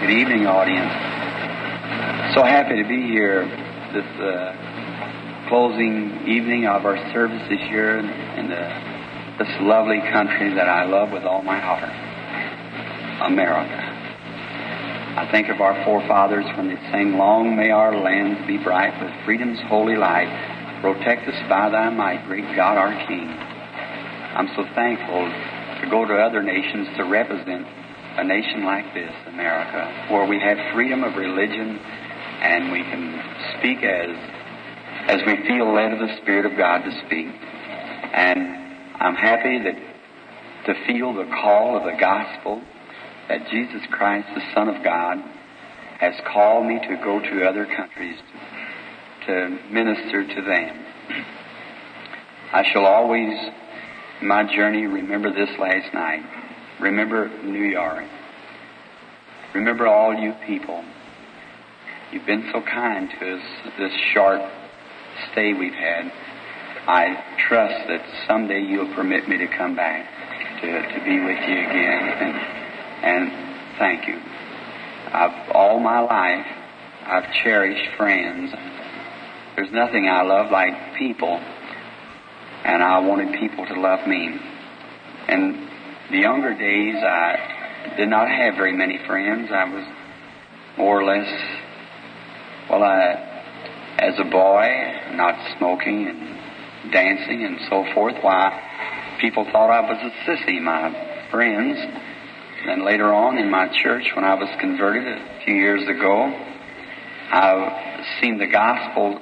Good evening, audience. So happy to be here this uh, closing evening of our service this year in, the, this lovely country that I love with all my heart, America. I think of our forefathers when they sang, Long may our lands be bright with freedom's holy light. Protect us by thy might, great God our King. I'm so thankful to go to other nations to represent a nation like this, America, where we have freedom of religion and we can speak as as we feel led of the Spirit of God to speak. And I'm happy that to feel the call of the gospel that Jesus Christ, the Son of God, has called me to go to other countries to, to minister to them. I shall always, in my journey, remember this last night. Remember New York. Remember all you people. You've been so kind to us this short stay we've had. I trust that someday you'll permit me to come back to, to be with you again. And, and thank you. I've, all my life, I've cherished friends. There's nothing I love like people, and I wanted people to love me. And the younger days, I did not have very many friends. I was more or less, well, I, as a boy, not smoking and dancing and so forth, why, people thought I was a sissy, my friends. And later on in my church, when I was converted a few years ago, I've seen the gospel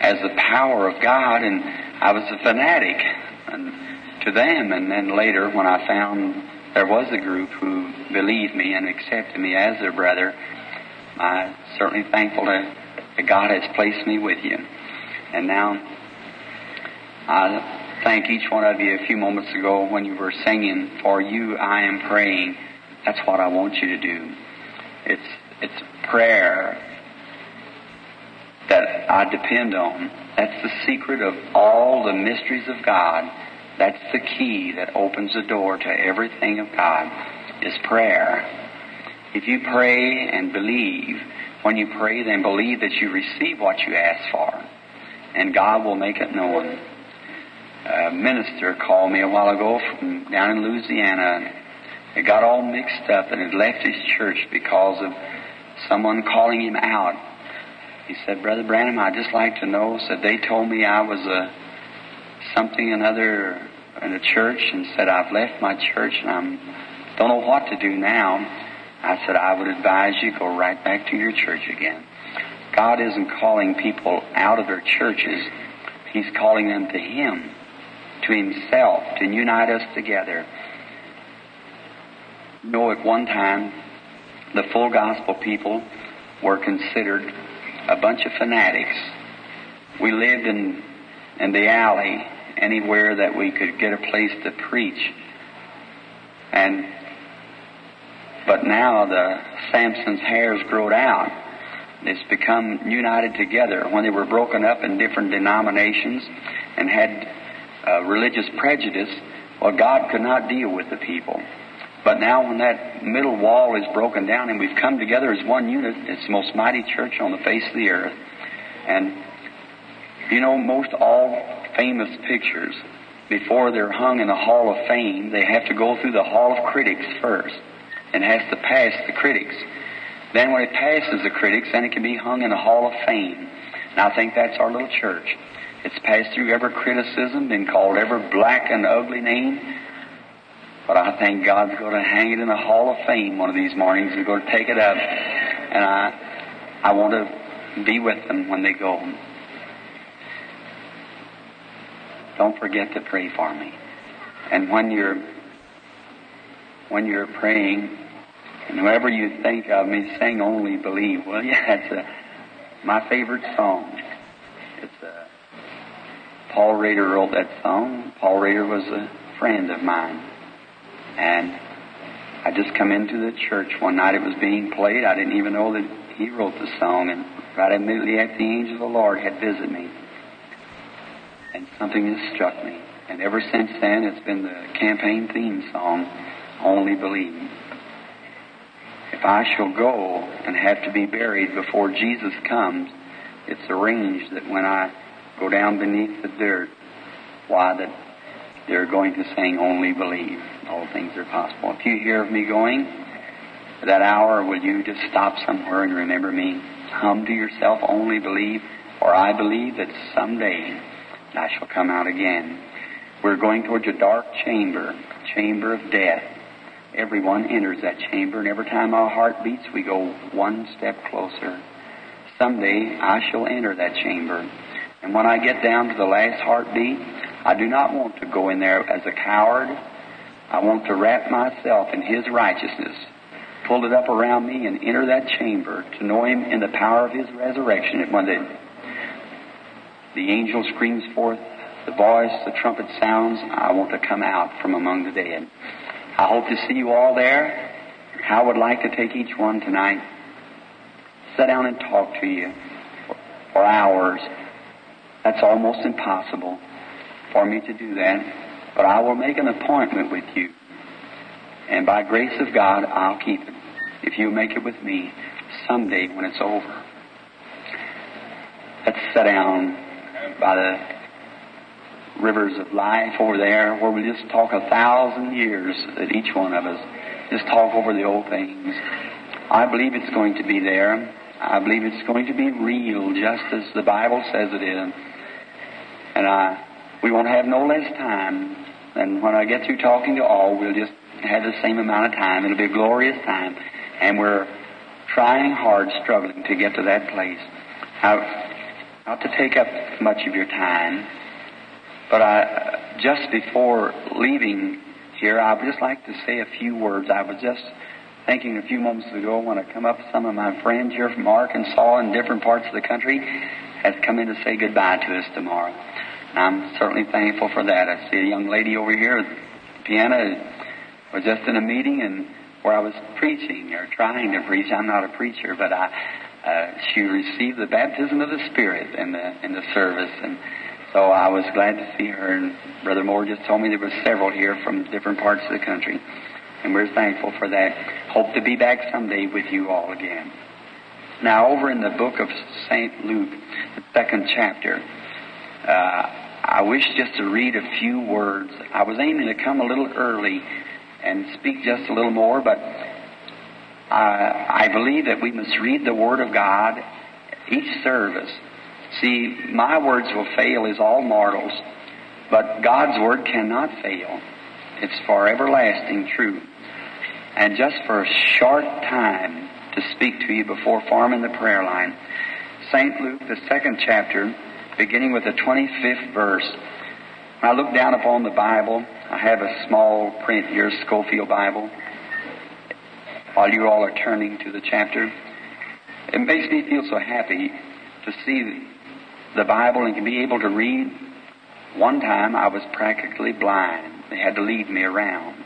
as the power of God, and I was a fanatic and to them. And then later, when I found there was a group who believed me and accepted me as their brother, I'm certainly thankful that God has placed me with you. And now, I thank each one of you a few moments ago when you were singing, For You I Am Praying. That's what I want you to do. It's, it's prayer that I depend on. That's the secret of all the mysteries of God. That's the key that opens the door to everything of God is prayer. If you pray and believe, when you pray, then believe that you receive what you ask for, and God will make it known. A minister called me a while ago from down in Louisiana. It got all mixed up and had left his church because of someone calling him out. He said, Brother Branham, I'd just like to know, said they told me I was a something another in a church and said I've left my church and I'm don't know what to do now. I said I would advise you go right back to your church again. God isn't calling people out of their churches. He's calling them to Him, to Himself, to unite us together. You know, at one time, the full gospel people were considered a bunch of fanatics. We lived in, in the alley anywhere that we could get a place to preach. And but now the Samson's hairs growed out. It's become united together. When they were broken up in different denominations and had uh, religious prejudice, well, God could not deal with the people. But now, when that middle wall is broken down and we've come together as one unit, it's the most mighty church on the face of the earth. And you know, most all famous pictures, before they're hung in the Hall of Fame, they have to go through the Hall of Critics first and has to pass the critics. Then when it passes the critics, then it can be hung in the Hall of Fame. And I think that's our little church. It's passed through every criticism, been called every black and ugly name. But I think God's going to hang it in the Hall of Fame one of these mornings. He's going to take it up. And I, I want to be with them when they go. Don't forget to pray for me. And when you're when you're praying, and whoever you think of me, sing only believe. Well, yeah, it's a, my favorite song. It's a, Paul Rader wrote that song. Paul Rader was a friend of mine. And I just come into the church one night. It was being played. I didn't even know that he wrote the song. And right immediately after the angel of the Lord had visited me, and something has struck me. And ever since then, it's been the campaign theme song, Only Believe. if I shall go and have to be buried before Jesus comes, it's arranged that when I go down beneath the dirt, why that they're going to sing only believe. All things are possible. If you hear of me going that hour, will you just stop somewhere and remember me? Hum to yourself, only believe, or I believe that someday I shall come out again. We're going towards a dark chamber, chamber of death. Everyone enters that chamber, and every time our heart beats, we go one step closer. Someday I shall enter that chamber. And when I get down to the last heartbeat, I do not want to go in there as a coward. I want to wrap myself in His righteousness, pull it up around me, and enter that chamber to know Him in the power of His resurrection. And when the, the angel screams forth, the voice, the trumpet sounds, I want to come out from among the dead. I hope to see you all there. I would like to take each one tonight, sit down and talk to you for, hours. That's almost impossible for me to do that, but I will make an appointment with you. And by grace of God, I'll keep it. If you make it with me someday when it's over. Let's sit down by the rivers of life over there where we just talk a thousand years at each one of us. Just talk over the old things. I believe it's going to be there. I believe it's going to be real, just as the Bible says it is. And I, we won't have no less time. And when I get through talking to all, we'll just have the same amount of time. It'll be a glorious time. And we're trying hard, struggling to get to that place. Now, not to take up much of your time, but I, just before leaving here, I would just like to say a few words. I was just thinking a few moments ago when I come up, some of my friends here from Arkansas and different parts of the country has come in to say goodbye to us tomorrow. And I'm certainly thankful for that. I see a young lady over here the piano was just in a meeting and where I was preaching or trying to preach. I'm not a preacher, but I uh, she received the baptism of the Spirit in the in the service, and so I was glad to see her. And Brother Moore just told me there were several here from different parts of the country, and we're thankful for that. Hope to be back someday with you all again. Now, over in the book of Saint Luke, the second chapter, uh, I wish just to read a few words. I was aiming to come a little early and speak just a little more, but Uh, I believe that we must read the Word of God each service. See, my words will fail as all mortals, but God's Word cannot fail. It's for everlasting true. And just for a short time to speak to you before forming the prayer line, St. Luke, the second chapter, beginning with the 25th verse. When I look down upon the Bible, I have a small print here, Scofield Bible while you all are turning to the chapter. It makes me feel so happy to see the Bible and to be able to read. One time I was practically blind. They had to lead me around.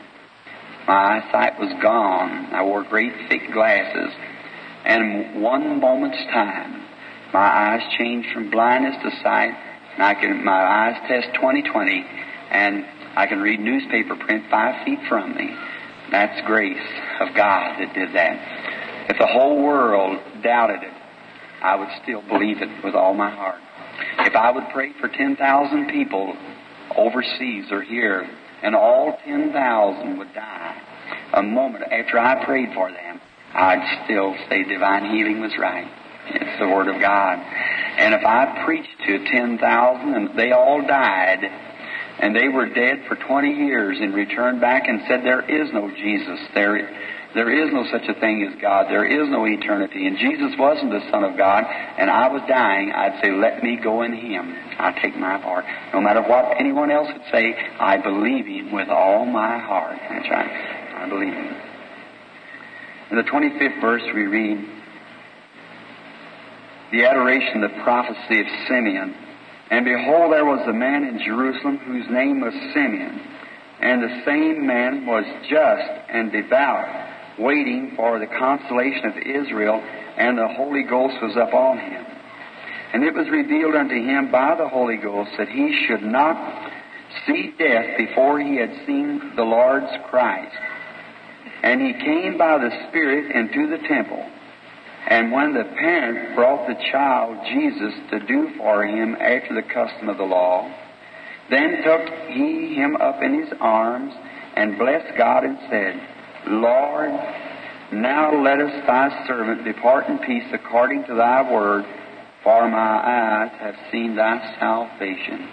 My eyesight was gone. I wore great thick glasses. And in one moment's time, my eyes changed from blindness to sight. And I can, my eyes test 20/20, and I can read newspaper print five feet from me. That's grace of God that did that. If the whole world doubted it, I would still believe it with all my heart. If I would pray for 10,000 people overseas or here, and all 10,000 would die a moment after I prayed for them, I'd still say divine healing was right. It's the Word of God. And if I preached to 10,000 and they all died, and they were dead for 20 years and returned back and said, There is no Jesus. There, there is no such a thing as God. There is no eternity. And Jesus wasn't the Son of God, and I was dying. I'd say, Let me go in Him. I take my part. No matter what anyone else would say, I believe Him with all my heart. That's right. I believe Him. In the 25th verse, we read the adoration, the prophecy of Simeon. And behold, there was a man in Jerusalem whose name was Simeon. And the same man was just and devout, waiting for the consolation of Israel, and the Holy Ghost was upon him. And it was revealed unto him by the Holy Ghost that he should not see death before he had seen the Lord's Christ. And he came by the Spirit into the temple. And when the parent brought the child Jesus to do for him after the custom of the law, then took he him up in his arms and blessed God and said, Lord, now lettest thy servant depart in peace according to thy word, for my eyes have seen thy salvation.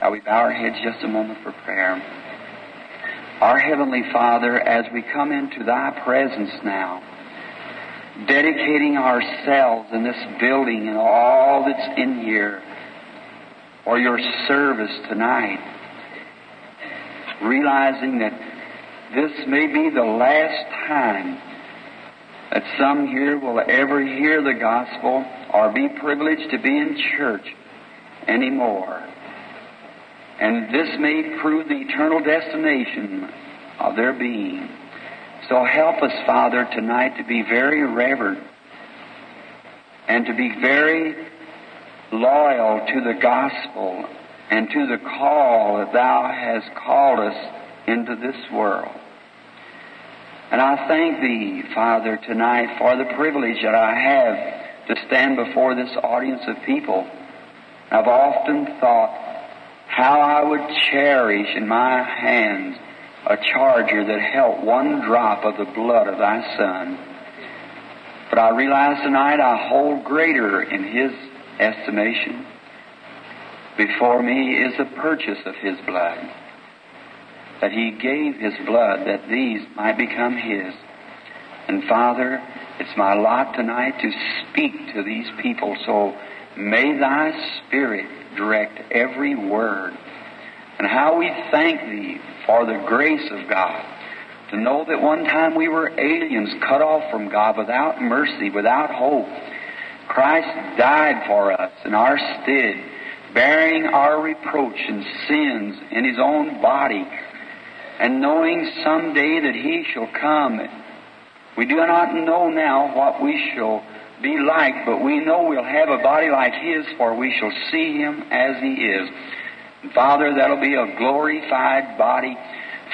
Now we bow our heads just a moment for prayer. Our Heavenly Father, as we come into thy presence now, dedicating ourselves in this building and all that's in here for your service tonight, realizing that this may be the last time that some here will ever hear the gospel or be privileged to be in church anymore. And this may prove the eternal destination of their being. So help us, Father, tonight to be very reverent and to be very loyal to the gospel and to the call that Thou hast called us into this world. And I thank Thee, Father, tonight for the privilege that I have to stand before this audience of people. I've often thought how I would cherish in my hands a charger that held one drop of the blood of Thy Son. But I realize tonight I hold greater in His estimation. Before me is the purchase of His blood that He gave His blood that these might become His. And Father, it's my lot tonight to speak to these people, so may Thy Spirit direct every word. And how we thank Thee for the grace of God. To know that one time we were aliens, cut off from God, without mercy, without hope. Christ died for us in our stead, bearing our reproach and sins in His own body and knowing someday that He shall come. We do not know now what we shall be like, but we know we'll have a body like His, for we shall see Him as He is. Father, that'll be a glorified body,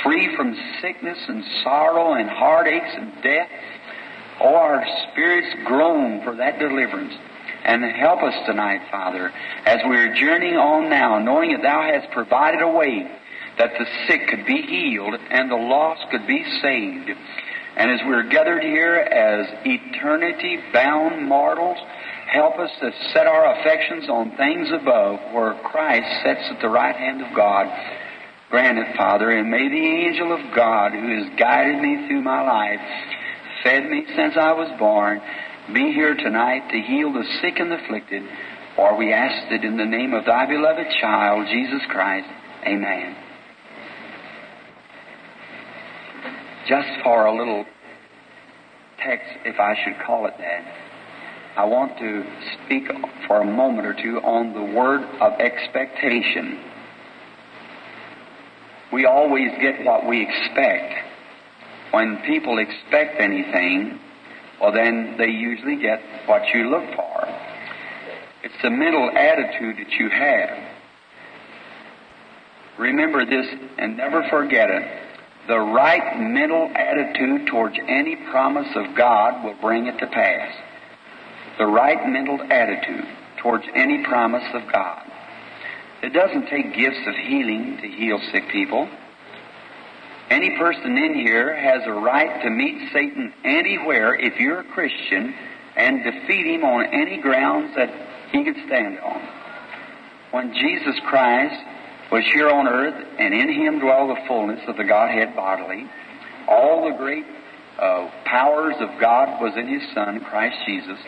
free from sickness and sorrow and heartaches and death. Oh, our spirits groan for that deliverance. And help us tonight, Father, as we're journeying on now, knowing that Thou hast provided a way that the sick could be healed and the lost could be saved. And as we're gathered here as eternity bound mortals, help us to set our affections on things above where Christ sits at the right hand of God. Grant it, Father, and may the angel of God who has guided me through my life, fed me since I was born, be here tonight to heal the sick and afflicted. For we ask it in the name of thy beloved child, Jesus Christ. Amen. just for a little text, if I should call it that, I want to speak for a moment or two on the word of expectation. We always get what we expect. When people expect anything, well, then they usually get what you look for. It's the mental attitude that you have. Remember this and never forget it the right mental attitude towards any promise of God will bring it to pass. The right mental attitude towards any promise of God. It doesn't take gifts of healing to heal sick people. Any person in here has a right to meet Satan anywhere if you're a Christian and defeat him on any grounds that he could stand on. When Jesus Christ was here on earth, and in him dwell the fullness of the Godhead bodily. All the great uh, powers of God was in his Son, Christ Jesus.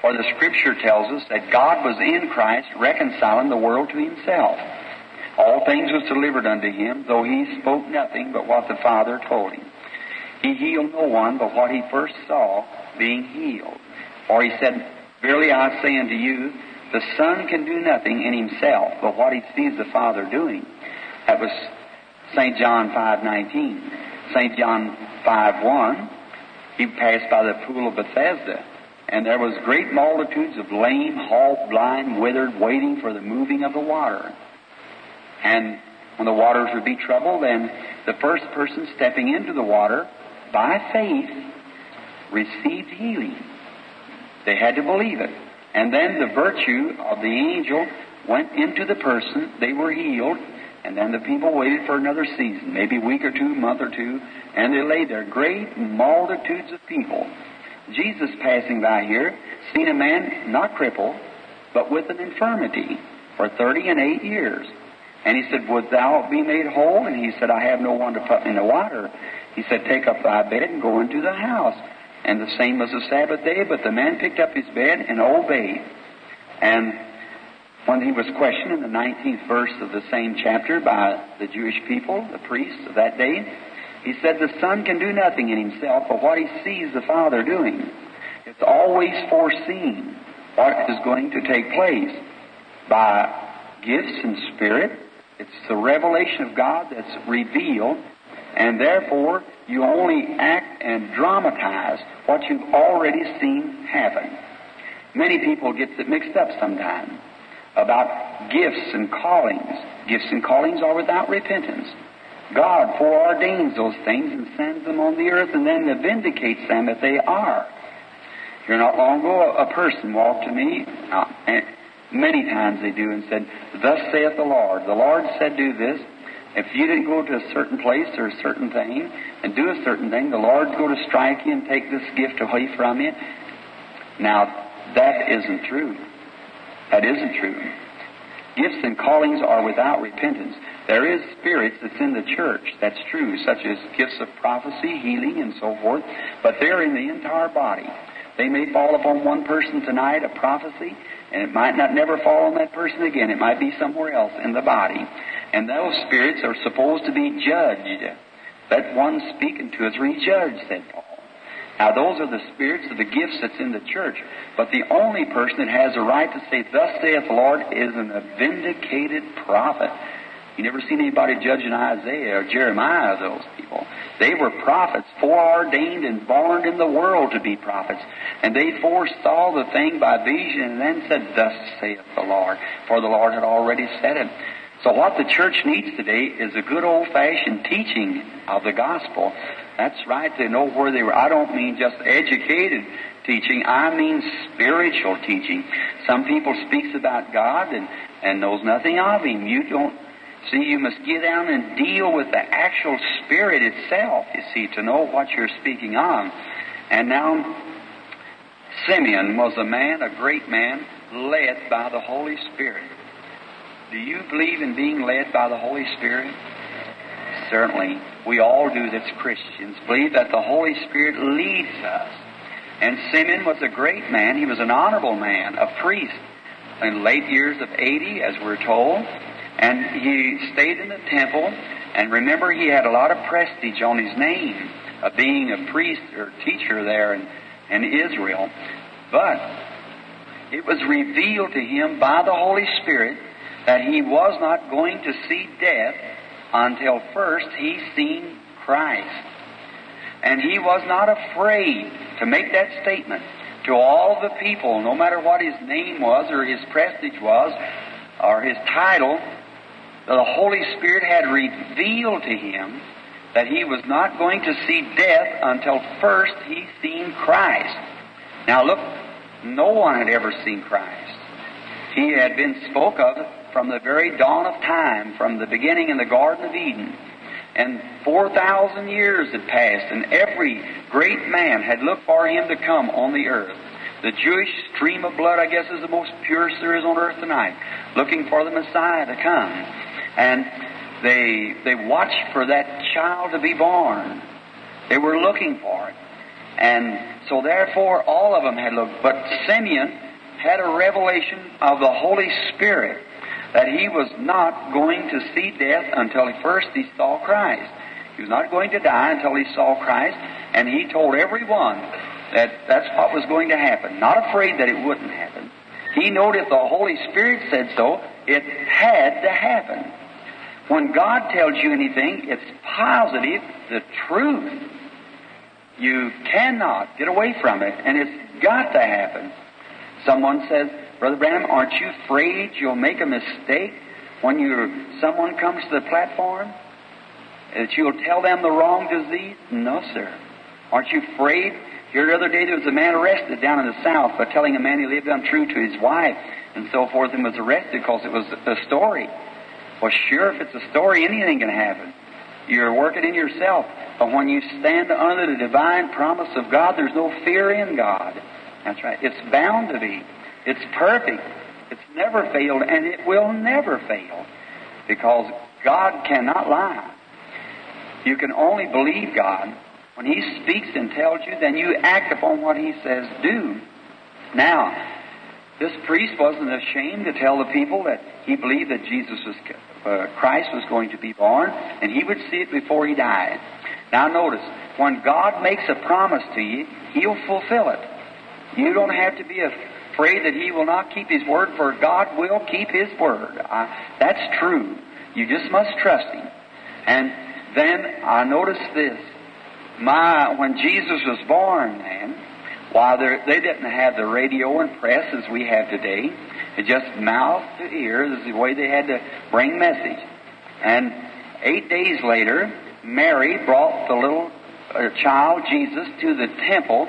For the Scripture tells us that God was in Christ reconciling the world to himself. All things was delivered unto him, though he spoke nothing but what the Father told him. He healed no one but what he first saw being healed. For he said, Verily I say unto you, the Son can do nothing in himself but what he sees the Father doing. That was St. John 5.19. St. John 5.1, he passed by the pool of Bethesda, and there was great multitudes of lame, halt, blind, withered, waiting for the moving of the water. And when the waters would be troubled, then the first person stepping into the water by faith, received healing. They had to believe it. And then the virtue of the angel went into the person, they were healed, and then the people waited for another season, maybe a week or two, month or two, and they lay there, great multitudes of people. Jesus passing by here, seen a man not crippled, but with an infirmity for thirty and eight years. And he said, Would thou be made whole? And he said, I have no one to put me in the water. He said, Take up thy bed and go into the house. And the same was the Sabbath day, but the man picked up his bed and obeyed. And when he was questioned in the 19th verse of the same chapter by the Jewish people, the priests of that day, he said, The Son can do nothing in himself but what he sees the Father doing. It's always foreseen what is going to take place by gifts and spirit. It's the revelation of God that's revealed, and therefore you only act and dramatize what you've already seen happen. Many people get it mixed up sometimes about gifts and callings. Gifts and callings are without repentance. God foreordains those things and sends them on the earth and then vindicates them that they are. Here not long ago, a person walked to me, uh, and many times they do, and said, Thus saith the Lord. The Lord said, Do this. If you didn't go to a certain place or a certain thing and do a certain thing, the Lord's going to strike you and take this gift away from you. Now, that isn't true. That isn't true. Gifts and callings are without repentance. There is spirits that's in the church, that's true, such as gifts of prophecy, healing, and so forth, but they're in the entire body. They may fall upon one person tonight, a prophecy, and it might not never fall on that person again. It might be somewhere else in the body. And those spirits are supposed to be judged. Let one speaking to us judged, said Paul. Now, those are the spirits of the gifts that's in the church. But the only person that has a right to say, Thus saith the Lord, is an vindicated prophet. You never seen anybody judging Isaiah or Jeremiah, those people. They were prophets, foreordained and born in the world to be prophets. And they foresaw the thing by vision and then said, Thus saith the Lord. For the Lord had already said it. So what the church needs today is a good old-fashioned teaching of the gospel. That's right, to know where they were. I don't mean just educated teaching. I mean spiritual teaching. Some people speaks about God and, and knows nothing of Him. You don't See, you must get down and deal with the actual Spirit itself, you see, to know what you're speaking on. And now, Simeon was a man, a great man, led by the Holy Spirit. Do you believe in being led by the Holy Spirit? Certainly. We all do that's Christians. Believe that the Holy Spirit leads us. And Simeon was a great man. He was an honorable man, a priest in late years of 80, as we're told. And he stayed in the temple, and remember, he had a lot of prestige on his name of being a priest or teacher there in, in Israel. But it was revealed to him by the Holy Spirit that he was not going to see death until first he seen Christ. And he was not afraid to make that statement to all the people, no matter what his name was or his prestige was or his title, the Holy Spirit had revealed to him that he was not going to see death until first he seen Christ. Now look, no one had ever seen Christ. He had been spoke of from the very dawn of time, from the beginning in the Garden of Eden. And 4,000 years had passed, and every great man had looked for him to come on the earth. The Jewish stream of blood, I guess, is the most purest there is on earth tonight, looking for the Messiah to come and they they watched for that child to be born. They were looking for it. And so therefore all of them had looked. But Simeon had a revelation of the Holy Spirit that he was not going to see death until first he saw Christ. He was not going to die until he saw Christ, and he told everyone that that's what was going to happen. Not afraid that it wouldn't happen. He knew if the Holy Spirit said so, it had to happen. When God tells you anything, it's positive, the truth. You cannot get away from it, and it's got to happen. Someone says, Brother Branham, aren't you afraid you'll make a mistake when you someone comes to the platform? That you'll tell them the wrong disease? No, sir. Aren't you afraid? Here the other day there was a man arrested down in the South for telling a man he lived untrue to his wife and so forth and was arrested because it was a story. Well, sure, if it's a story, anything can happen. You're working in yourself. But when you stand under the divine promise of God, there's no fear in God. That's right. It's bound to be. It's perfect. It's never failed, and it will never fail because God cannot lie. You can only believe God. When He speaks and tells you, then you act upon what He says do. Now, this priest wasn't ashamed to tell the people that he believed that Jesus was, uh, Christ was going to be born, and he would see it before he died. Now notice, when God makes a promise to you, He'll fulfill it. You don't have to be afraid that He will not keep His word, for God will keep His word. Uh, that's true. You just must trust Him. And then I notice this. My, when Jesus was born, man, while they didn't have the radio and press as we have today, it just mouth to ear is the way they had to bring message. And eight days later, Mary brought the little uh, child Jesus to the temple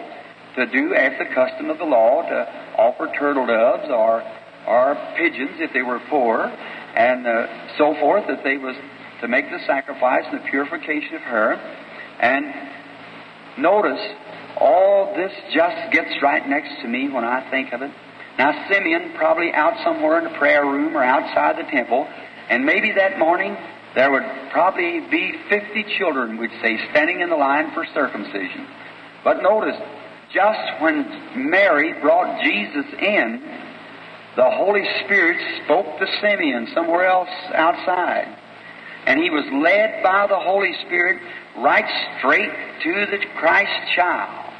to do after the custom of the law to offer turtle doves or or pigeons if they were poor, and uh, so forth. That they was to make the sacrifice and the purification of her. And notice all this just gets right next to me when I think of it. Now Simeon probably out somewhere in the prayer room or outside the temple, and maybe that morning there would probably be 50 children, we'd say, standing in the line for circumcision. But notice, just when Mary brought Jesus in, the Holy Spirit spoke to Simeon somewhere else outside. And he was led by the Holy Spirit right straight to the Christ child.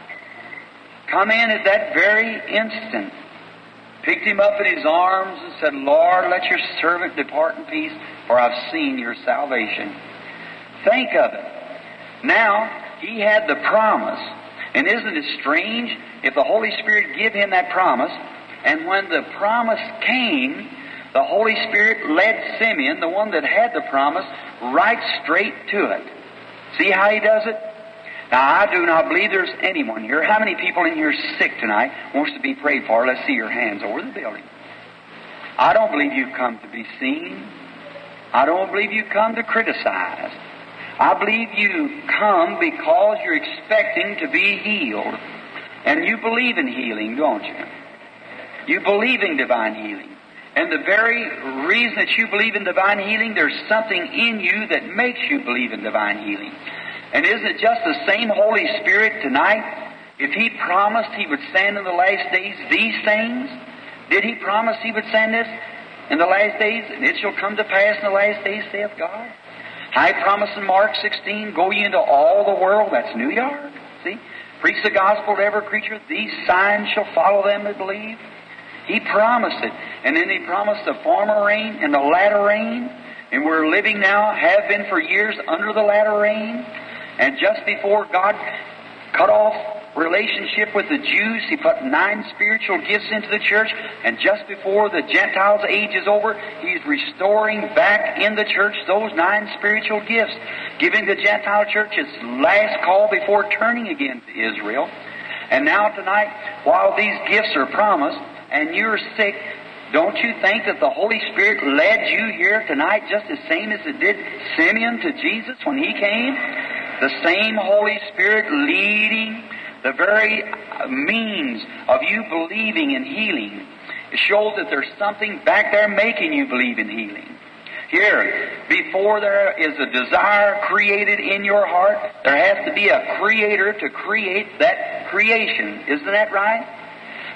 Come in at that very instant picked him up in his arms and said, Lord, let your servant depart in peace, for I've seen your salvation. Think of it. Now, he had the promise. And isn't it strange if the Holy Spirit give him that promise, and when the promise came, the Holy Spirit led Simeon, the one that had the promise, right straight to it. See how he does it? Now, I do not believe there's anyone here. How many people in here sick tonight wants to be prayed for? Let's see your hands over the building. I don't believe you've come to be seen. I don't believe you've come to criticize. I believe you come because you're expecting to be healed. And you believe in healing, don't you? You believe in divine healing. And the very reason that you believe in divine healing, there's something in you that makes you believe in divine healing. And isn't it just the same Holy Spirit tonight? If He promised He would send in the last days these things, did He promise He would send this in the last days? And it shall come to pass in the last days, saith God. I promise in Mark 16, go ye into all the world, that's New York, see? Preach the gospel to every creature, these signs shall follow them that believe. He promised it. And then He promised the former rain and the latter rain. And we're living now, have been for years, under the latter rain. And just before God cut off relationship with the Jews, He put nine spiritual gifts into the church. And just before the Gentiles' age is over, He's restoring back in the church those nine spiritual gifts, giving the Gentile church its last call before turning again to Israel. And now tonight, while these gifts are promised, and you're sick, don't you think that the Holy Spirit led you here tonight just the same as it did Simeon to Jesus when he came? The same Holy Spirit leading the very means of you believing in healing. Shows that there's something back there making you believe in healing. Here, before there is a desire created in your heart, there has to be a creator to create that creation. Isn't that right?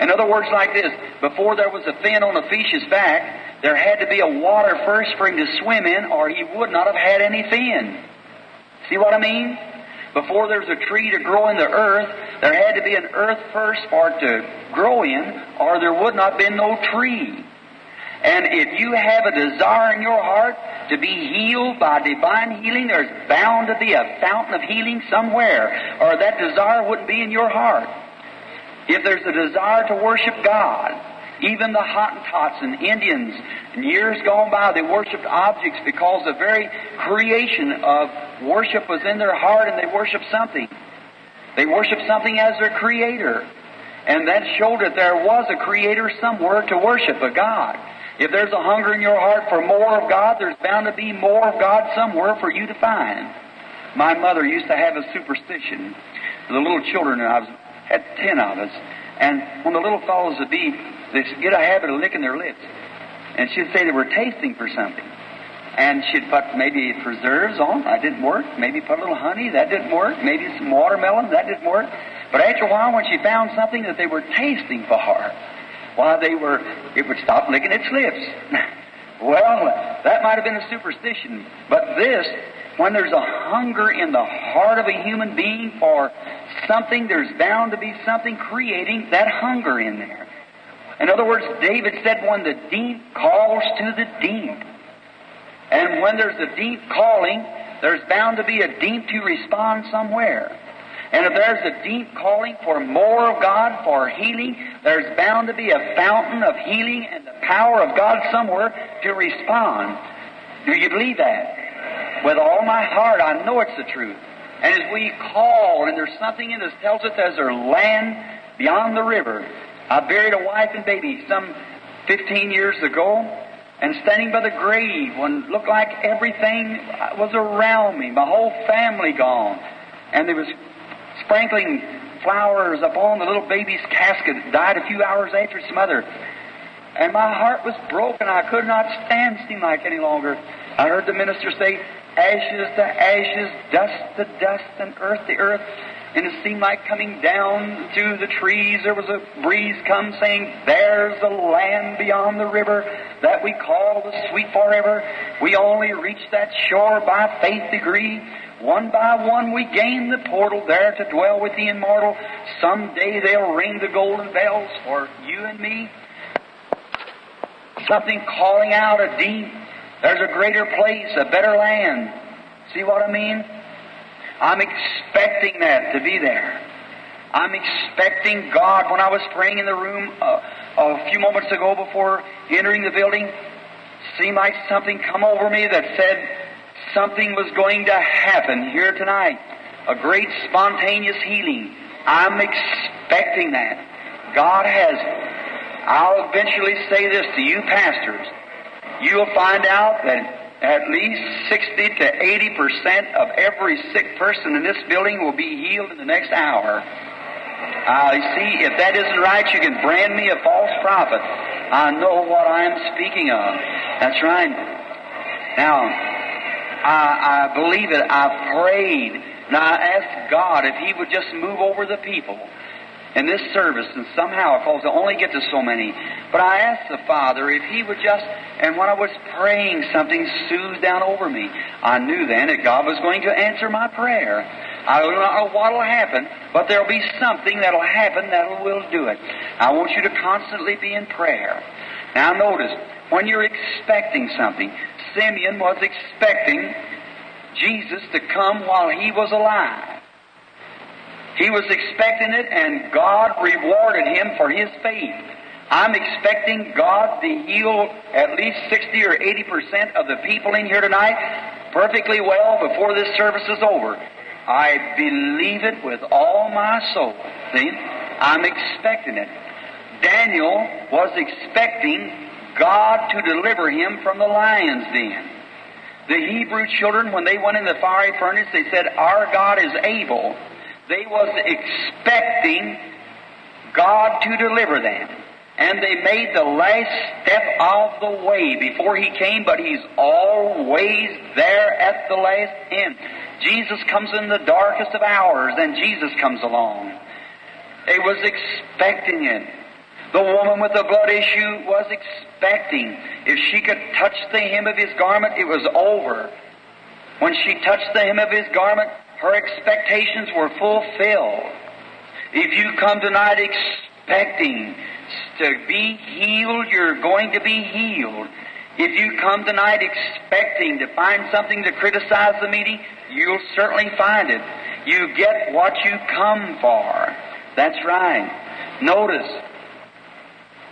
In other words, like this, before there was a fin on a fish's back, there had to be a water first for him to swim in, or he would not have had any fin. See what I mean? Before there's a tree to grow in the earth, there had to be an earth first for it to grow in, or there would not have been no tree. And if you have a desire in your heart to be healed by divine healing, there's bound to be a fountain of healing somewhere, or that desire wouldn't be in your heart. If there's a desire to worship God, even the Hottentots and Indians, in years gone by, they worshipped objects because the very creation of worship was in their heart and they worshiped something. They worshiped something as their creator. And that showed that there was a creator somewhere to worship a God. If there's a hunger in your heart for more of God, there's bound to be more of God somewhere for you to find. My mother used to have a superstition. The little children, I was, had ten of us, and when the little fellows would be, they'd get a habit of licking their lips. And she'd say they were tasting for something. And she'd put maybe preserves on, that didn't work. Maybe put a little honey, that didn't work. Maybe some watermelon, that didn't work. But after a while, when she found something that they were tasting for, why they were, it would stop licking its lips. well, that might have been a superstition. But this, when there's a hunger in the heart of a human being for something, there's bound to be something creating that hunger in there. In other words, David said, when the deep calls to the deep. And when there's a deep calling, there's bound to be a deep to respond somewhere. And if there's a deep calling for more of God, for healing, there's bound to be a fountain of healing and the power of God somewhere to respond. Do you believe that? With all my heart, I know it's the truth. And as we call, and there's something in us tells us there's a land beyond the river. I buried a wife and baby some 15 years ago, and standing by the grave when looked like everything was around me, my whole family gone, and there was sprinkling flowers upon the little baby's casket that died a few hours after its mother. And my heart was broken. I could not stand seem like any longer. I heard the minister say, ashes to ashes, dust to dust, and earth to earth. And it seemed like coming down through the trees, there was a breeze come saying, There's the land beyond the river that we call the sweet forever. We only reach that shore by faith degree. One by one we gain the portal there to dwell with the immortal. Someday they'll ring the golden bells for you and me. Something calling out a deep. There's a greater place, a better land. See what I mean? I'm expecting that to be there. I'm expecting God. When I was praying in the room uh, a few moments ago before entering the building, seemed like something come over me that said, something was going to happen here tonight. A great spontaneous healing. I'm expecting that. God has. I'll eventually say this to you pastors. You'll find out that at least 60 to 80 percent of every sick person in this building will be healed in the next hour. I uh, see, if that isn't right, you can brand me a false prophet. I know what I'm speaking of. That's right. Now, I, I believe it. I prayed. Now, I asked God if He would just move over the people in this service, and somehow, because I only get to so many. But I asked the Father if He would just, and when I was praying, something soothed down over me. I knew then that God was going to answer my prayer. I don't know what'll happen, but there'll be something that'll happen that will do it. I want you to constantly be in prayer. Now notice, when you're expecting something, Simeon was expecting Jesus to come while he was alive. He was expecting it, and God rewarded him for his faith. I'm expecting God to heal at least 60 or 80 percent of the people in here tonight perfectly well before this service is over. I believe it with all my soul. See? I'm expecting it. Daniel was expecting God to deliver him from the lion's den. The Hebrew children, when they went in the fiery furnace, they said, Our God is able. They was expecting God to deliver them. And they made the last step of the way before He came, but He's always there at the last end. Jesus comes in the darkest of hours, and Jesus comes along. They was expecting it. The woman with the blood issue was expecting. If she could touch the hem of his garment, it was over. When she touched the hem of his garment, her expectations were fulfilled. If you come tonight expecting to be healed, you're going to be healed. If you come tonight expecting to find something to criticize the meeting, you'll certainly find it. You get what you come for. That's right. Notice,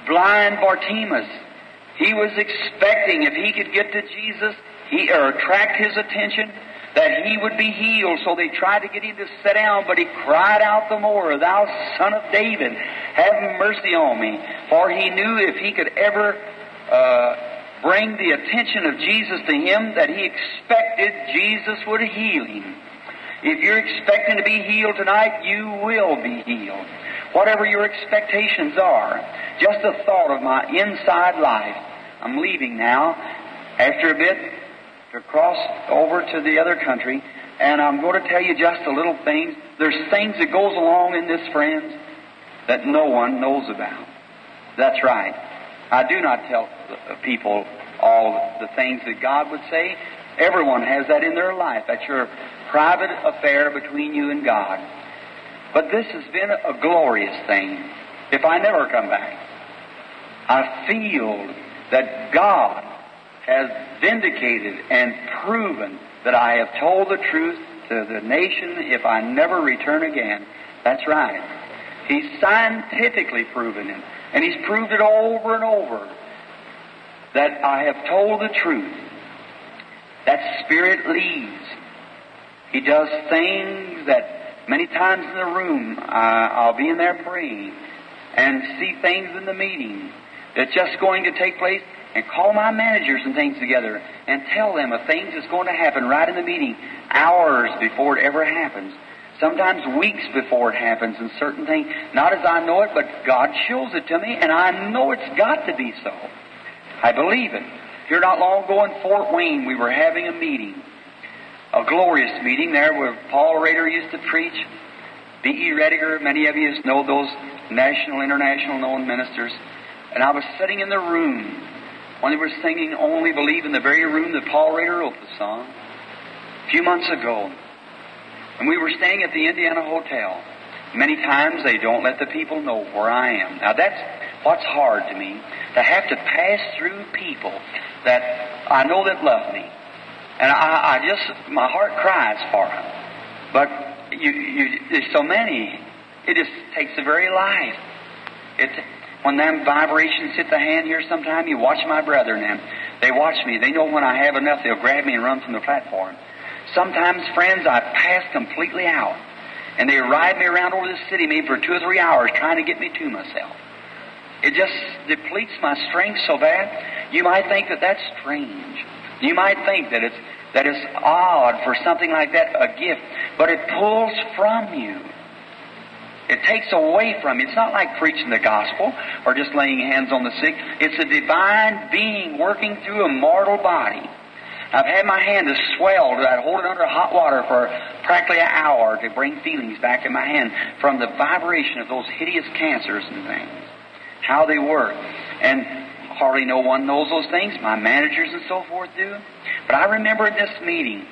blind Bartimaeus, he was expecting if he could get to Jesus, he or attract his attention, that he would be healed. So they tried to get him to sit down, but he cried out the more, Thou son of David, have mercy on me. For he knew if he could ever uh, bring the attention of Jesus to him, that he expected Jesus would heal him. If you're expecting to be healed tonight, you will be healed. Whatever your expectations are, just the thought of my inside life. I'm leaving now after a bit to cross over to the other country, and I'm going to tell you just a little thing. There's things that goes along in this, friends, that no one knows about. That's right. I do not tell people all the things that God would say. Everyone has that in their life. That's your private affair between you and God. But this has been a glorious thing. If I never come back, I feel that God has vindicated and proven that I have told the truth to the nation if I never return again. That's right. He's scientifically proven it, and he's proved it over and over that I have told the truth. That Spirit leads. He does things that many times in the room uh, I'll be in there praying and see things in the meeting that's just going to take place and call my managers and things together and tell them of things that's going to happen right in the meeting, hours before it ever happens. Sometimes weeks before it happens and certain things, not as I know it, but God shows it to me and I know it's got to be so. I believe it. Here not long ago in Fort Wayne, we were having a meeting, a glorious meeting there where Paul Rader used to preach. B.E. Rediger, many of you know those national, international known ministers. And I was sitting in the room when they were singing Only Believe in the very room that Paul Rader wrote the song a few months ago. And we were staying at the Indiana Hotel. Many times they don't let the people know where I am. Now that's what's hard to me, to have to pass through people that I know that love me. And I, I just, my heart cries for them. But you, you, there's so many, it just takes the very life. It, when them vibrations hit the hand here sometime, you watch my brother and them. They watch me. They know when I have enough, they'll grab me and run from the platform. Sometimes, friends, I pass completely out. And they ride me around over the city maybe for two or three hours trying to get me to myself. It just depletes my strength so bad. You might think that that's strange. You might think that it's that it's odd for something like that, a gift, but it pulls from you. It takes away from you. It's not like preaching the gospel or just laying hands on the sick. It's a divine being working through a mortal body. I've had my hand to swell that I hold it under hot water for practically an hour to bring feelings back in my hand from the vibration of those hideous cancers and things. How they work. And hardly no one knows those things. My managers and so forth do. But I remember this meeting,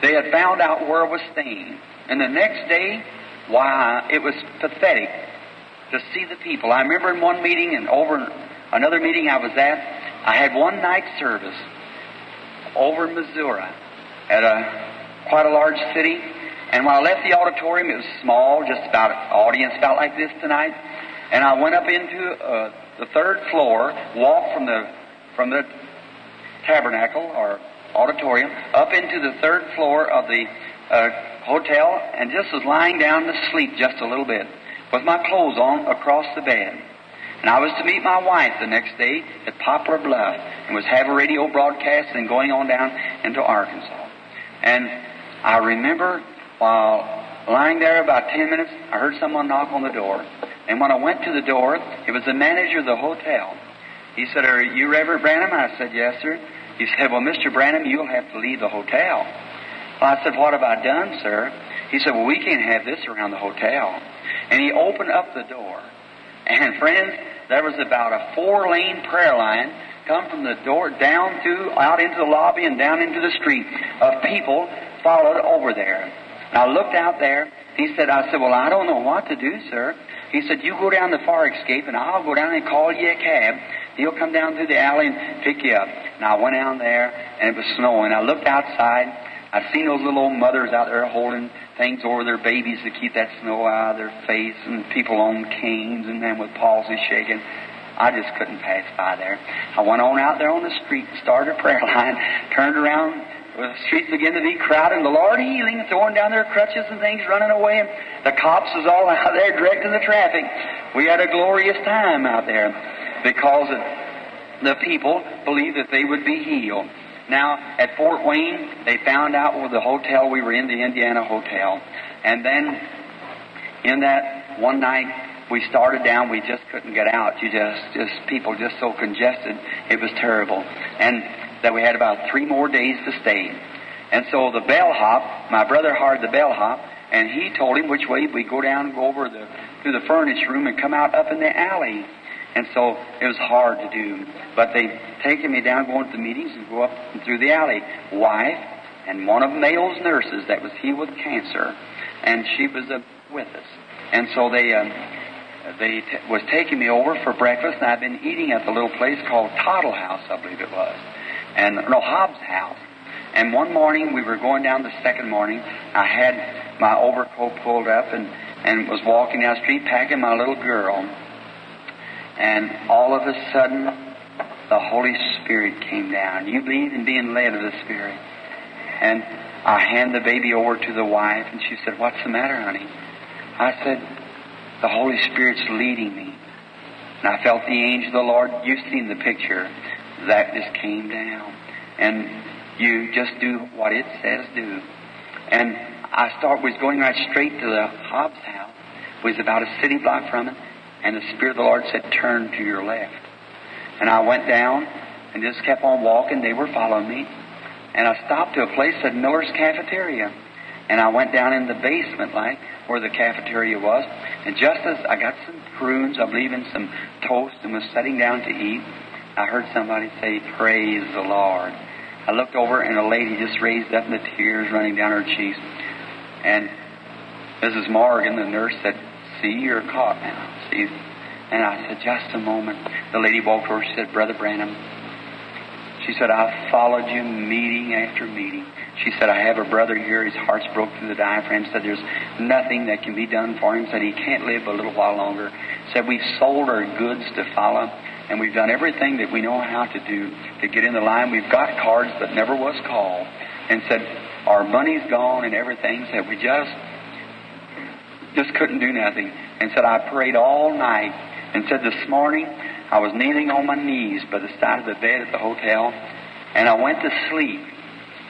they had found out where I was staying. And the next day, why, it was pathetic to see the people. I remember in one meeting and over another meeting I was at, I had one night service over in Missouri at a quite a large city. And when I left the auditorium, it was small, just about an audience about like this tonight. And I went up into uh, the third floor, walked from the from the tabernacle or auditorium up into the third floor of the uh, hotel, and just was lying down to sleep just a little bit with my clothes on across the bed. And I was to meet my wife the next day at Poplar Bluff and was have a radio broadcast and going on down into Arkansas. And I remember while lying there about ten minutes, I heard someone knock on the door. And when I went to the door, it was the manager of the hotel. He said, Are you Reverend Branham? I said, Yes, sir. He said, Well, Mr. Branham, you'll have to leave the hotel. Well, I said, What have I done, sir? He said, Well, we can't have this around the hotel. And he opened up the door. And friends, there was about a four lane prayer line come from the door down through, out into the lobby and down into the street of people followed over there. And I looked out there. He said, I said, Well, I don't know what to do, sir. He said, You go down the fire escape and I'll go down and call you a cab. He'll come down through the alley and pick you up. And I went down there and it was snowing. I looked outside. I seen those little old mothers out there holding things over their babies to keep that snow out of their face and people on canes and them with palsy shaking. I just couldn't pass by there. I went on out there on the street, and started a prayer line, turned around the streets began to be crowded, and the Lord healing, throwing down their crutches and things, running away, and the cops was all out there directing the traffic. We had a glorious time out there because the people believed that they would be healed. Now, at Fort Wayne, they found out where the hotel we were in, the Indiana Hotel. And then, in that one night, we started down, we just couldn't get out. You just, just, people just so congested, it was terrible. And that we had about three more days to stay. And so the bellhop, my brother hired the bellhop, and he told him which way we go down, go over the, through the furnace room and come out up in the alley. And so it was hard to do. But they taken me down, going to the meetings and go up and through the alley. Wife and one of Mayo's nurses that was healed with cancer, and she was uh, with us. And so they um, they t- was taking me over for breakfast, and I've been eating at the little place called Toddle House, I believe it was, and no Hobbs House. And one morning we were going down the second morning. I had my overcoat pulled up and and was walking down the street packing my little girl and all of a sudden, the Holy Spirit came down. You believe in being led of the Spirit. And I hand the baby over to the wife, and she said, What's the matter, honey? I said, The Holy Spirit's leading me. And I felt the angel of the Lord. You've seen the picture. That just came down. And you just do what it says do. And I start was going right straight to the Hobbs house. Was about a city block from it. And the Spirit of the Lord said, Turn to your left. And I went down and just kept on walking. They were following me. And I stopped to a place at Miller's Cafeteria. And I went down in the basement, like where the cafeteria was. And just as I got some prunes, I believe in some toast, and was sitting down to eat, I heard somebody say, Praise the Lord. I looked over, and a lady just raised up, and the tears running down her cheeks. And Mrs. Morgan, the nurse, said, See, you're caught now. And I said, Just a moment. The lady walked over. She said, Brother Branham, she said, I've followed you meeting after meeting. She said, I have a brother here. His heart's broke through the diaphragm. Said, there's nothing that can be done for him. Said, he can't live a little while longer. Said, we've sold our goods to follow, and we've done everything that we know how to do to get in the line. We've got cards, but never was called. And said, our money's gone and everything. Said, we just, just couldn't do nothing. And said, I prayed all night. And said, this morning, I was kneeling on my knees by the side of the bed at the hotel, and I went to sleep.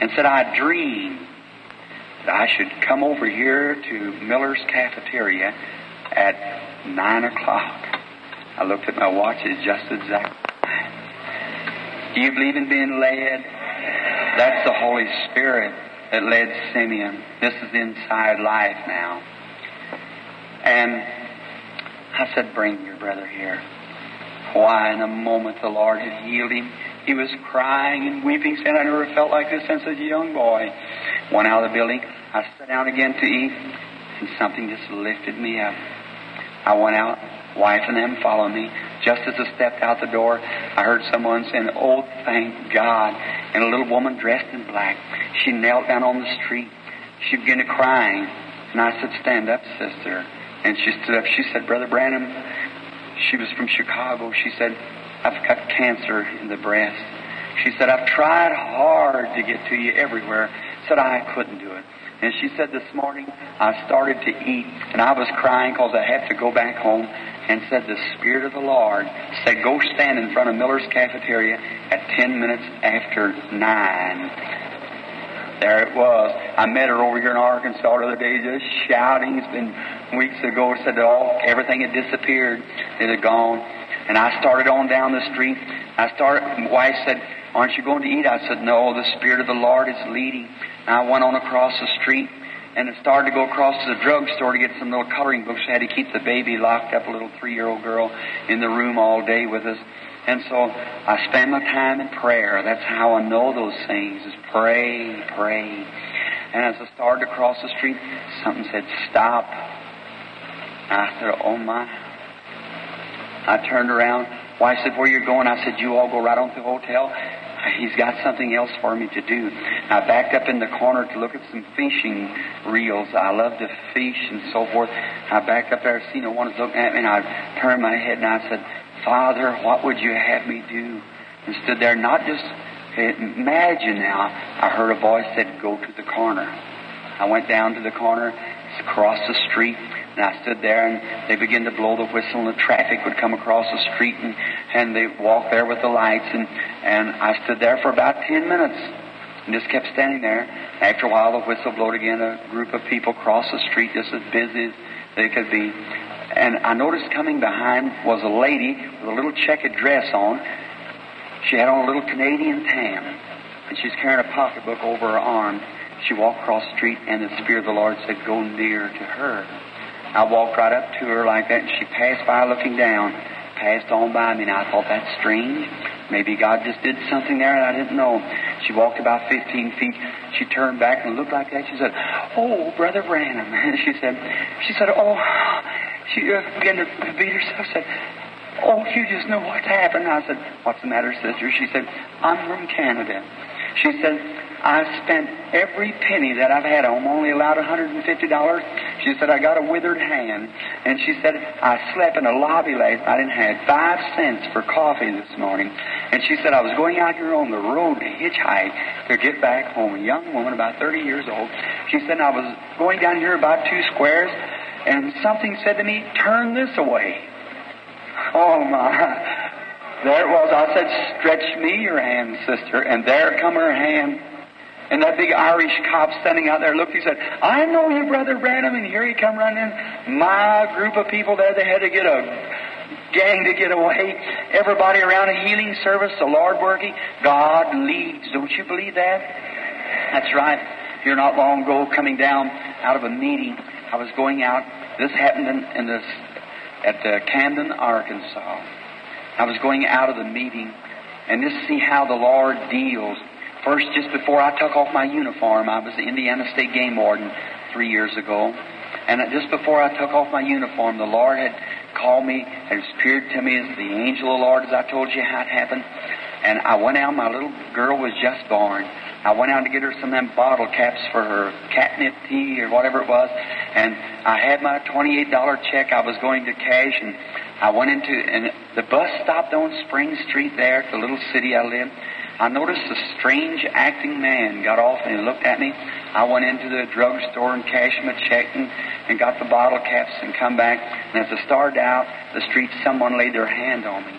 And said, I dreamed that I should come over here to Miller's cafeteria at nine o'clock. I looked at my watch, it's just exactly Do you believe in being led? That's the Holy Spirit that led Simeon. This is inside life now. And I said, Bring your brother here. Why, in a moment the Lord had healed him. He was crying and weeping, saying, I never felt like this since I was a young boy. Went out of the building. I sat down again to eat, and something just lifted me up. I went out, wife and them followed me. Just as I stepped out the door, I heard someone saying, Oh, thank God. And a little woman dressed in black, she knelt down on the street. She began to crying. And I said, Stand up, sister. And she stood up. She said, Brother Branham, she was from Chicago. She said, I've got cancer in the breast. She said, I've tried hard to get to you everywhere. Said, I couldn't do it. And she said, this morning I started to eat and I was crying because I had to go back home and said, the Spirit of the Lord said, go stand in front of Miller's cafeteria at 10 minutes after 9. There it was. I met her over here in Arkansas the other day, just shouting. It's been weeks ago. Said that all everything had disappeared. It had gone. And I started on down the street. I started. My wife said, "Aren't you going to eat?" I said, "No. The Spirit of the Lord is leading." And I went on across the street and it started to go across to the drugstore to get some little coloring books. I had to keep the baby locked up, a little three-year-old girl, in the room all day with us. And so I spend my time in prayer. That's how I know those things, is pray, pray. And as I started to cross the street, something said, stop. I said, oh my. I turned around. Wife said, where you going? I said, you all go right on to the hotel. He's got something else for me to do. I backed up in the corner to look at some fishing reels. I love to fish and so forth. I backed up there, seen no one looking at me, and I turned my head and I said, Father, what would you have me do? And stood there, not just Imagine now, I heard a voice said, go to the corner. I went down to the corner, across the street, and I stood there and they began to blow the whistle and the traffic would come across the street and, and they walked there with the lights and, and I stood there for about 10 minutes and just kept standing there. After a while the whistle blowed again, a group of people crossed the street just as busy as they could be. And I noticed coming behind was a lady with a little checkered dress on. She had on a little Canadian tam and she's carrying a pocketbook over her arm. She walked across the street and the Spirit of the Lord said, go near to her. I walked right up to her like that, and she passed by looking down, passed on by me, and I thought, that's strange. Maybe God just did something there and I didn't know. She walked about 15 feet. She turned back and looked like that. She said, Oh, Brother Branham. She said, she said, Oh, she uh, began to beat herself. Said, Oh, you just know what's happened. I said, What's the matter, sister? She said, I'm from Canada. She said, I spent every penny that I've had. I'm only allowed $150. She said, I got a withered hand. And she said, I slept in a lobby last night and had five cents for coffee this morning. And she said, I was going out here on the road to hitchhike to get back home. A young woman, about 30 years old. She said, I was going down here about two squares and something said to me, turn this away. Oh my. There it was. I said, stretch me your hand, sister. And there come her hand. And that big Irish cop standing out there looked, he said, I know you, Brother Branham, and here he come running in. My group of people there, they had to get a gang to get away. Everybody around a healing service, the Lord working. God leads. Don't you believe that? That's right. Here not long ago, coming down out of a meeting, I was going out. This happened in, in this, at uh, Camden, Arkansas. I was going out of the meeting, and just see how the Lord deals. First, just before I took off my uniform, I was the Indiana State Game Warden three years ago. And just before I took off my uniform, the Lord had called me, had appeared to me as the angel of the Lord, as I told you how it happened. And I went out, my little girl was just born. I went out to get her some of them bottle caps for her catnip tea or whatever it was. And I had my $28 check I was going to cash, and I went into, and the bus stopped on Spring Street there the little city I live. I noticed a strange acting man got off and he looked at me. I went into the drugstore and cashed my check and, and got the bottle caps and come back. And as I started out the street, someone laid their hand on me.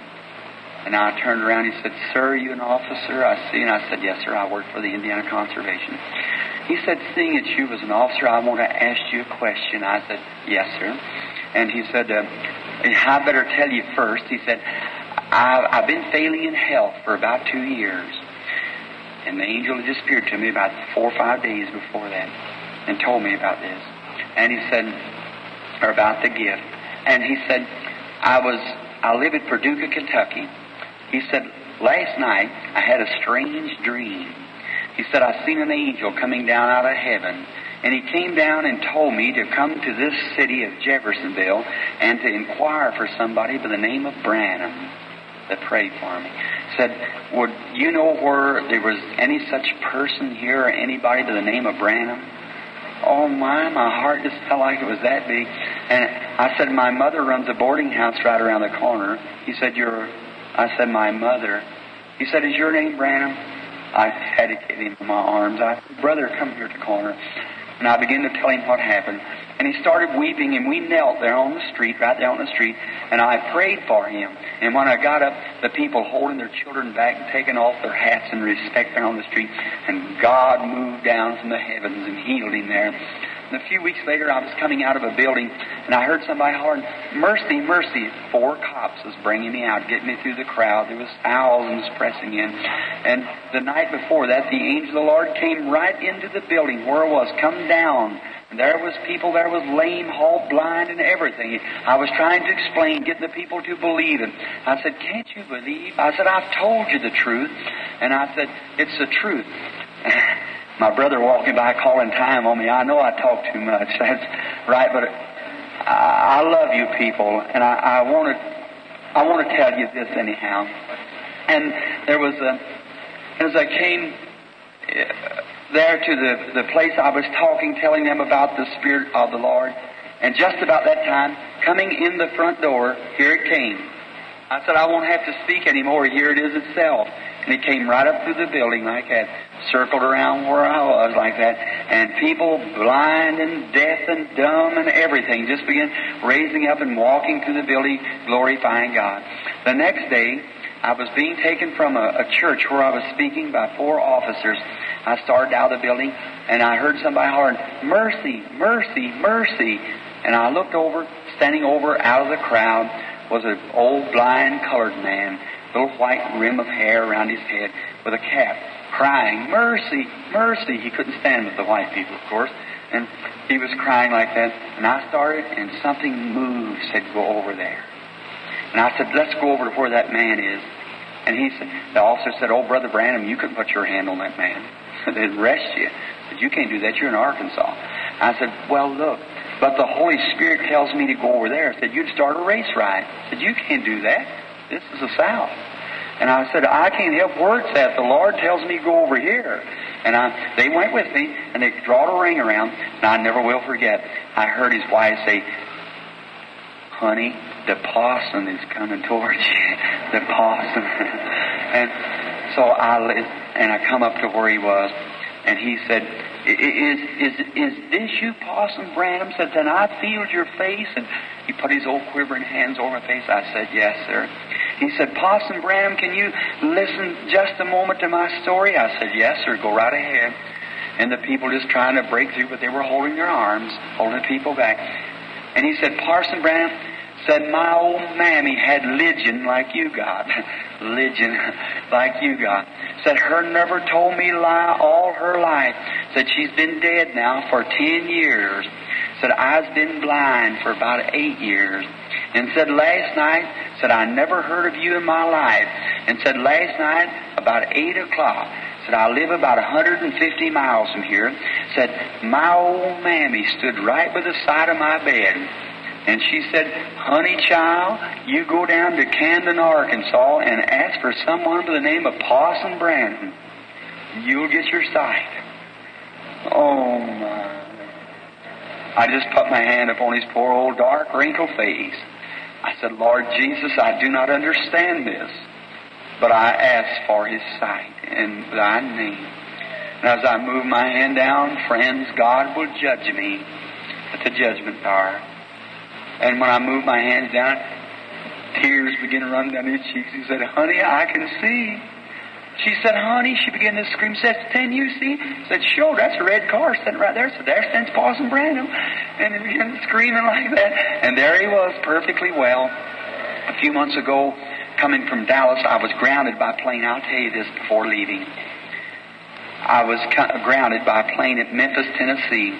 And I turned around and he said, Sir, are you an officer? I see. And I said, Yes, sir. I work for the Indiana Conservation. He said, Seeing that you was an officer, I want to ask you a question. I said, Yes, sir. And he said, uh, I better tell you first. He said, I've, I've been failing in health for about two years. And the angel had disappeared to me about four or five days before that and told me about this. And he said, or about the gift. And he said, I was, I live in Paducah, Kentucky. He said, last night I had a strange dream. He said, I seen an angel coming down out of heaven. And he came down and told me to come to this city of Jeffersonville and to inquire for somebody by the name of Branham that prayed for me. Said, would you know where there was any such person here or anybody to the name of Branham? Oh my, my heart just felt like it was that big. And I said, my mother runs a boarding house right around the corner. He said, you're, I said, my mother. He said, is your name Branham? I had to get him in my arms. I said, brother, come here to the corner. And I began to tell him what happened. And he started weeping, and we knelt there on the street, right there on the street, and I prayed for him. And when I got up, the people holding their children back and taking off their hats in respect there on the street, and God moved down from the heavens and healed him there. And a few weeks later, I was coming out of a building, and I heard somebody hollering, "Mercy, mercy!" Four cops was bringing me out, getting me through the crowd. There was thousands pressing in. And the night before that, the angel of the Lord came right into the building where I was, come down. And there was people there was lame, halt, blind, and everything. I was trying to explain, getting the people to believe it. I said, "Can't you believe?" I said, "I've told you the truth," and I said, "It's the truth." My brother walking by calling time on me. I know I talk too much. That's right, but I, I love you people, and I, I want to. I want to tell you this anyhow. And there was a, as I came uh, there to the, the place I was talking, telling them about the Spirit of the Lord, and just about that time, coming in the front door, here it came. I said, I won't have to speak anymore. Here it is itself. And he came right up through the building like that, circled around where I was like that, and people blind and deaf and dumb and everything just began raising up and walking through the building, glorifying God. The next day, I was being taken from a, a church where I was speaking by four officers. I started out of the building and I heard somebody hollering, Mercy, mercy, mercy. And I looked over, standing over out of the crowd was an old blind colored man, little white rim of hair around his head with a cap, crying, Mercy, mercy. He couldn't stand with the white people, of course. And he was crying like that. And I started, and something moved, said, Go over there. And I said, Let's go over to where that man is. And he said, the officer said, Oh, Brother Branham, you couldn't put your hand on that man. They'd arrest you. But you can't do that. You're in Arkansas. I said, Well, look, but the Holy Spirit tells me to go over there. I said, You'd start a race ride. I said, You can't do that. This is the South. And I said, I can't help where it's at. The Lord tells me to go over here. And I, they went with me, and they drawed a ring around, and I never will forget. I heard his wife say, Honey, the possum is coming towards you. The possum. and so I, and I come up to where he was, and he said, is, is, is this you, Possum Branham? Said, then I feel your face. And he put his old quivering hands over my face. I said, yes, sir. He said, Possum Branham, can you listen just a moment to my story? I said, yes, sir. Go right ahead. And the people just trying to break through, but they were holding their arms, holding the people back. And he said, Parson Branham, said, My old mammy had religion like you got. religion like you got. Said, her never told me lie all her life. Said, she's been dead now for ten years. Said, I've been blind for about eight years. And said, last night, said, I never heard of you in my life. And said, last night, about eight o'clock, said, I live about 150 miles from here. Said, my old mammy stood right by the side of my bed. And she said, Honey child, you go down to Camden, Arkansas and ask for someone by the name of Parson Branham. You'll get your sight. Oh my. I just put my hand upon his poor old dark wrinkled face. I said, Lord Jesus, I do not understand this, but I ask for his sight in thy name. And as I move my hand down, friends, God will judge me at the judgment hour. And when I move my hands down, tears began to run down his cheeks. He said, Honey, I can see. She said, Honey, she began to scream. Said, Can you see? said, Sure, that's a red car sitting right there. So there stands Parson Branham. And he began screaming like that. And there he was, perfectly well. A few months ago, coming from Dallas, I was grounded by plane. I'll tell you this before leaving. I was grounded by plane at Memphis, Tennessee.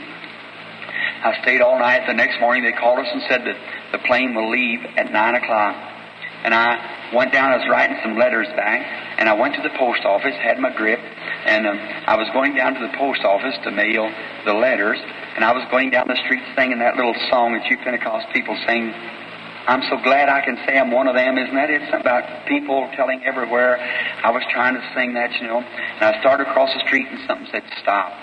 I stayed all night. The next morning they called us and said that the plane will leave at 9 o'clock. And I went down, I was writing some letters back, and I went to the post office, had my grip, and um, I was going down to the post office to mail the letters, and I was going down the street singing that little song that you Pentecost people sing. I'm so glad I can say I'm one of them, isn't that it? Something about people telling everywhere. I was trying to sing that, you know, and I started across the street, and something said, stop.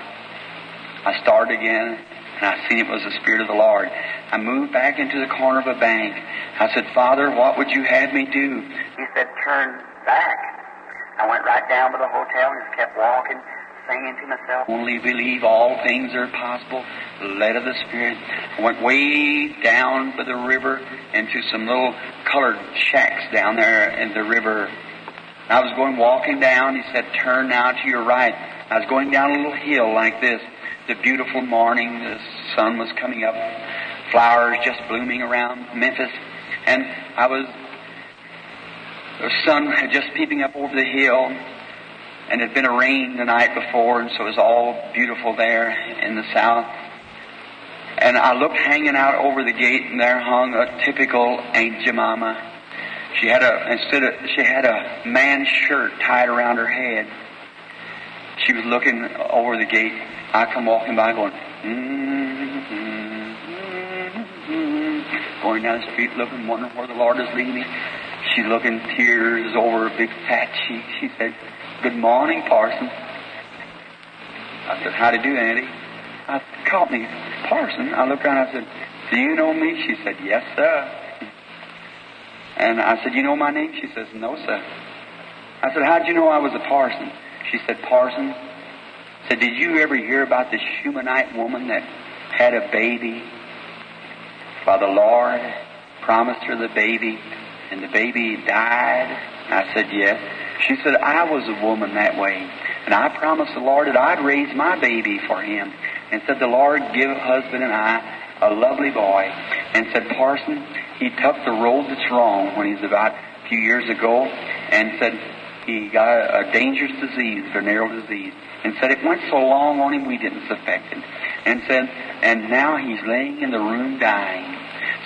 I started again, and I seen it was the Spirit of the Lord. I moved back into the corner of a bank. I said, Father, what would you have me do? He said, turn back. I went right down to the hotel and just kept walking, singing to myself. Only believe all things are possible. Led of the Spirit. I went way down by the river into some little colored shacks down there in the river. I was going walking down. He said, turn now to your right. I was going down a little hill like this the beautiful morning, the sun was coming up, flowers just blooming around Memphis, and I was, the sun had just peeping up over the hill, and it had been a rain the night before, and so it was all beautiful there in the south. And I looked hanging out over the gate, and there hung a typical Aunt Jemima. She had a instead of she had a man's shirt tied around her head. She was looking over the gate, I come walking by going, going down the street looking, wondering where the Lord is leading me. She's looking tears over a big fat cheek. She said, Good morning, Parson. I said, How do you do, Auntie? I caught me, Parson. I looked around I said, Do you know me? She said, Yes, sir. And I said, You know my name? She says, No, sir. I said, how'd you know I was a parson? She said, parson. Said, did you ever hear about the Shunammite woman that had a baby? While the Lord promised her the baby, and the baby died. I said, yes. She said, I was a woman that way. And I promised the Lord that I'd raise my baby for him. And said, the Lord give husband and I a lovely boy. And said, Parson, he took the road that's wrong when he was about a few years ago and said he got a, a dangerous disease, venereal disease. And said it went so long on him we didn't suspect it. And said, and now he's laying in the room dying.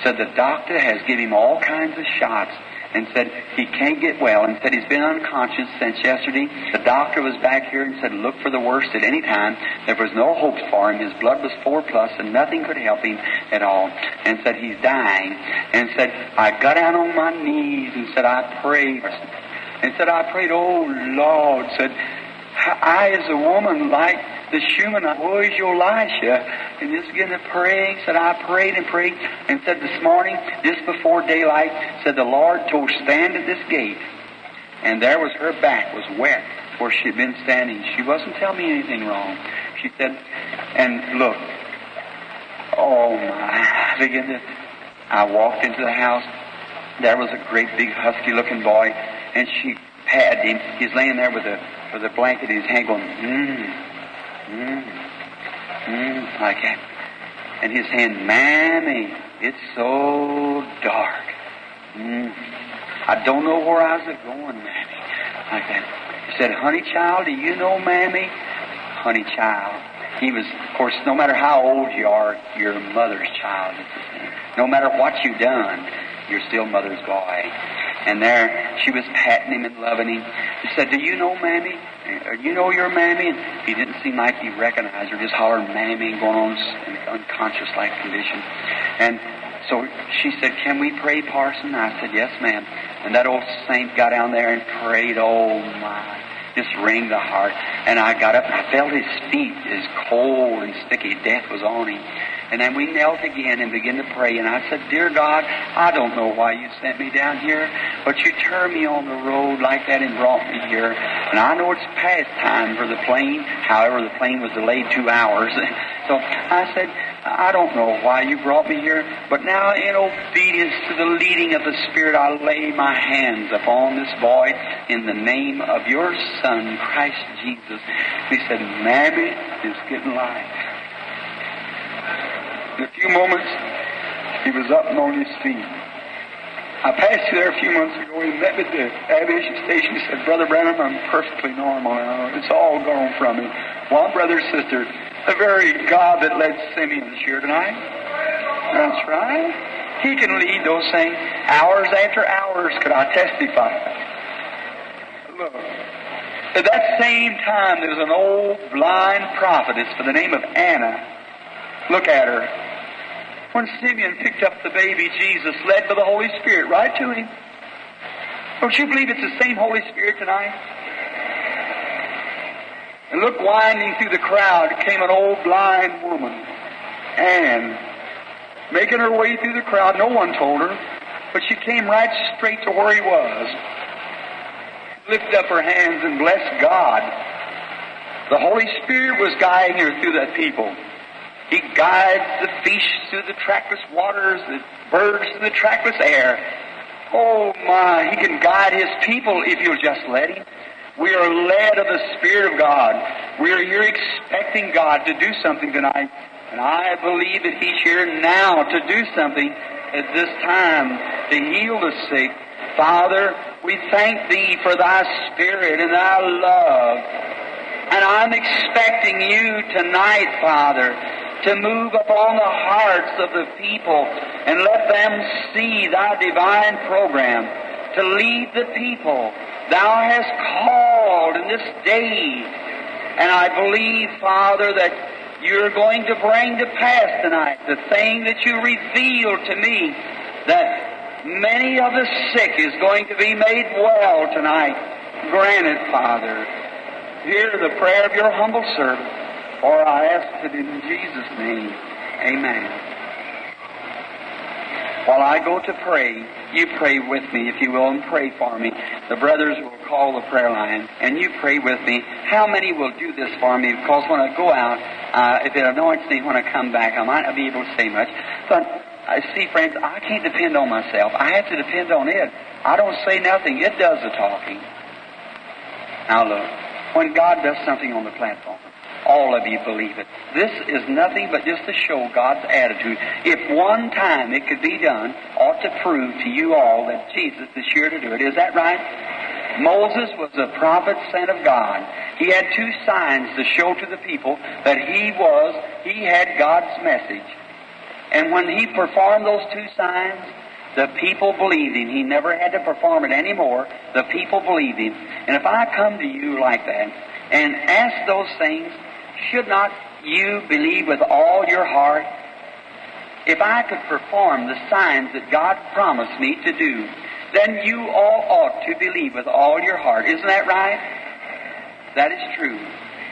Said the doctor has given him all kinds of shots and said he can't get well and said he's been unconscious since yesterday. The doctor was back here and said look for the worst at any time. There was no hope for him. His blood was four plus and nothing could help him at all. And said he's dying. And said I got down on my knees and said I prayed. And said I prayed, oh Lord, said I as a woman like the Shunammite, where's your Elisha? And just began to pray. Said, I prayed and prayed and said this morning, just before daylight, said the Lord told stand at this gate. And there was her back was wet where she'd been standing. She wasn't telling me anything wrong. She said, and look, oh my, I began to, I walked into the house. There was a great big husky looking boy and she patted him. He's laying there with a, with a blanket in his hand going, mmm. Mm, mm, like that. And his hand, Mammy, it's so dark. Mm, I don't know where I was going, Mammy. Like that. He said, Honey child, do you know Mammy? Honey child. He was, of course, no matter how old you are, you're mother's child. No matter what you've done, you're still mother's boy. And there, she was patting him and loving him. He said, Do you know Mammy? Uh, you know your Mammy? And he didn't seem like he recognized her, just hollering Mammy and going on in unconscious like condition. And so she said, Can we pray, Parson? I said, Yes, ma'am. And that old saint got down there and prayed, Oh my. Just wring the heart. And I got up and I felt his feet as cold and sticky. Death was on him. And then we knelt again and began to pray. And I said, Dear God, I don't know why you sent me down here, but you turned me on the road like that and brought me here. And I know it's past time for the plane. However, the plane was delayed two hours. So I said, I don't know why you brought me here, but now in obedience to the leading of the Spirit, I lay my hands upon this boy in the name of your Son, Christ Jesus. He said, Mammy is getting life. In a few moments, he was up and on his feet. I passed you there a few months ago. He met me at the aviation station. He said, Brother Branham, I'm perfectly normal now. It's all gone from me. One brother, sister, the very God that led Simeon here tonight. That's right. He can lead those things. Hours after hours could I testify. Look. At that same time, there was an old blind prophetess by the name of Anna. Look at her. When Simeon picked up the baby Jesus, led by the Holy Spirit, right to him. Don't you believe it's the same Holy Spirit tonight? And look, winding through the crowd came an old blind woman. And making her way through the crowd, no one told her, but she came right straight to where he was. Lifted up her hands and blessed God. The Holy Spirit was guiding her through that people. He guides the fish through the trackless waters, the birds through the trackless air. Oh my, He can guide His people if you'll just let Him. We are led of the Spirit of God. We are here expecting God to do something tonight. And I believe that He's here now to do something at this time to heal the sick. Father, we thank Thee for Thy Spirit and Thy love. And I'm expecting You tonight, Father, to move upon the hearts of the people and let them see Thy divine program to lead the people. Thou hast called in this day, and I believe, Father, that you're going to bring to pass tonight the thing that you revealed to me, that many of the sick is going to be made well tonight. Grant it, Father. Hear the prayer of your humble servant, for I ask it in Jesus' name. Amen. While I go to pray, you pray with me, if you will, and pray for me. The brothers will call the prayer line, and you pray with me. How many will do this for me? Because when I go out, uh, if it anoints me when I come back, I might not be able to say much. But I see, friends, I can't depend on myself. I have to depend on it. I don't say nothing. It does the talking. Now look, when God does something on the platform, all of you believe it. This is nothing but just to show God's attitude. If one time it could be done, ought to prove to you all that Jesus is sure to do it. Is that right? Moses was a prophet sent of God. He had two signs to show to the people that he was, he had God's message. And when he performed those two signs, the people believed him. He never had to perform it anymore. The people believed him. And if I come to you like that and ask those things, should not you believe with all your heart? If I could perform the signs that God promised me to do, then you all ought to believe with all your heart. Isn't that right? That is true.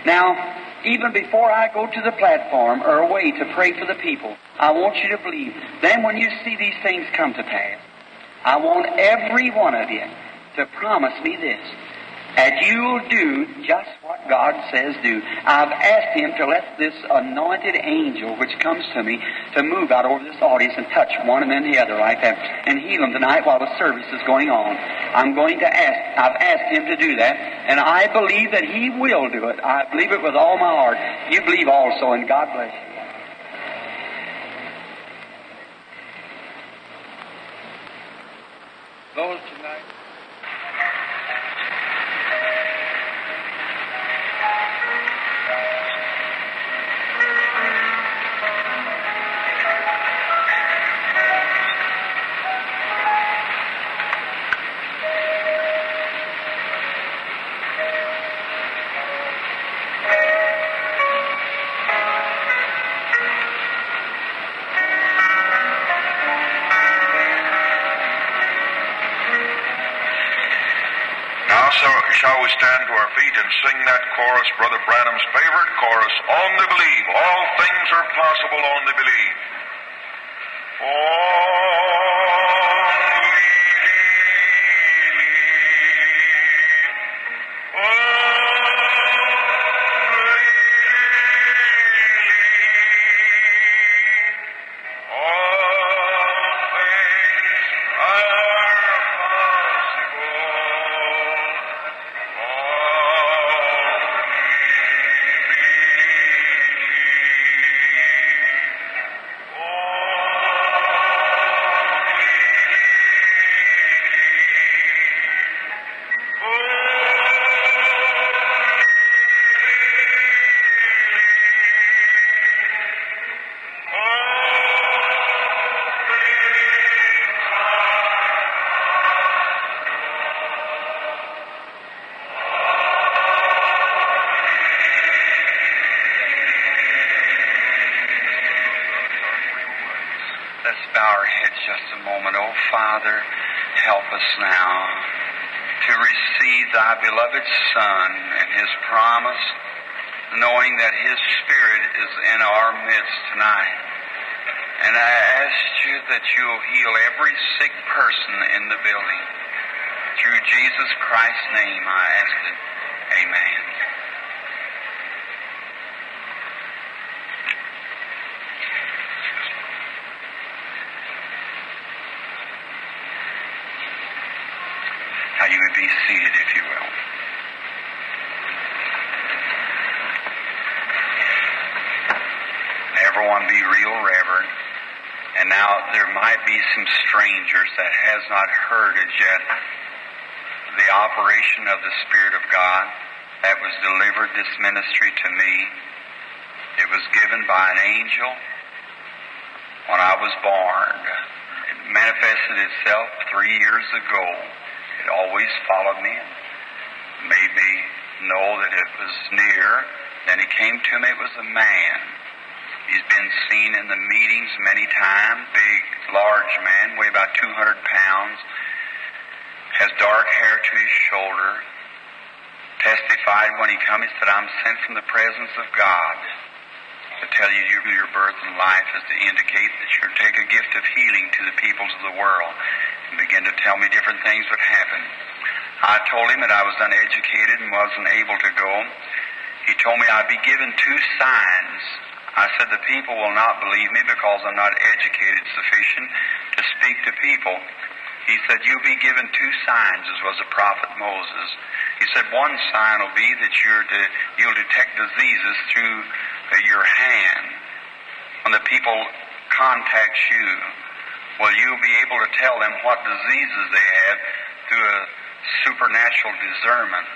Now, even before I go to the platform or away to pray for the people, I want you to believe. Then when you see these things come to pass, I want every one of you to promise me this that you'll do just what God says do. I've asked Him to let this anointed angel which comes to me to move out over this audience and touch one and then the other like that and heal them tonight while the service is going on. I'm going to ask, I've asked Him to do that and I believe that He will do it. I believe it with all my heart. You believe also and God bless you. Those tonight. And sing that chorus, Brother Branham's favorite chorus, Only Believe. All things are possible, only believe. Only Father, help us now to receive Thy beloved Son and His promise, knowing that His Spirit is in our midst tonight. And I ask you that you'll heal every sick person in the building. Through Jesus Christ's name, I ask it. Amen. Now you may be seated, if you will. Everyone be real reverent. And now there might be some strangers that not heard as yet the operation of the Spirit of God that was delivered this ministry to me. It was given by an angel when I was born. It manifested itself three years ago. It always followed me and made me know that it was near. Then he came to me, it was a man. He's been seen in the meetings many times. Big, large man, weigh about 200 pounds. Has dark hair to his shoulder. Testified when he come, he said, I'm sent from the presence of God. to tell you your, birth and life is to indicate that you take a gift of healing to the peoples of the world and begin to tell me different things that happen. I told him that I was uneducated and wasn't able to go. He told me I'd be given two signs. I said the people will not believe me because I'm not educated sufficient to speak to people. He said, You'll be given two signs, as was the prophet Moses. He said, One sign will be that you're to, you'll detect diseases through uh, your hand. When the people contact you, well, you'll be able to tell them what diseases they have through a supernatural discernment.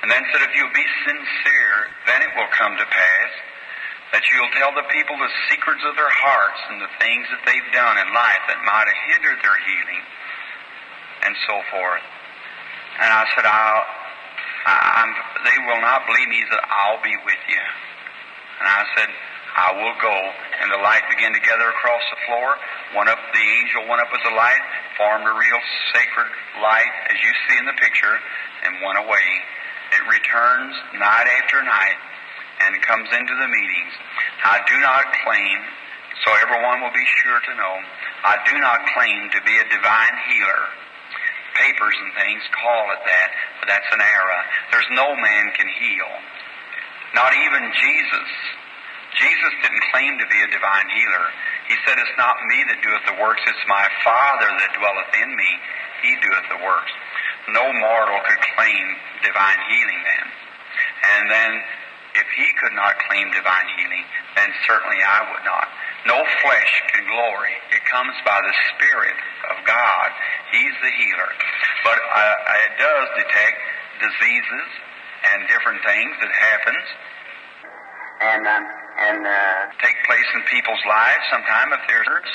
And then said, if you'll be sincere, then it will come to pass that you'll tell the people the secrets of their hearts and the things that they've done in life that might have hindered their healing, and so forth. And I said, I'll, I'm, they will not believe me. Said, I'll be with you. And I said, I will go. And the light began to gather across the floor. One up, the angel went up with the light, formed a real sacred light, as you see in the picture, and went away. It returns night after night and comes into the meetings. I do not claim, so everyone will be sure to know, I do not claim to be a divine healer. Papers and things call it that, but that's an error. There's no man can heal. Not even Jesus. Jesus didn't claim to be a divine healer. He said, It's not me that doeth the works, it's my Father that dwelleth in me. He doeth the works. No mortal could claim divine healing then. And then, if he could not claim divine healing, then certainly I would not. No flesh can glory. It comes by the Spirit of God. He's the healer. But uh, it does detect diseases and different things that happens. And um, and uh, take place in people's lives sometime if they're sinners.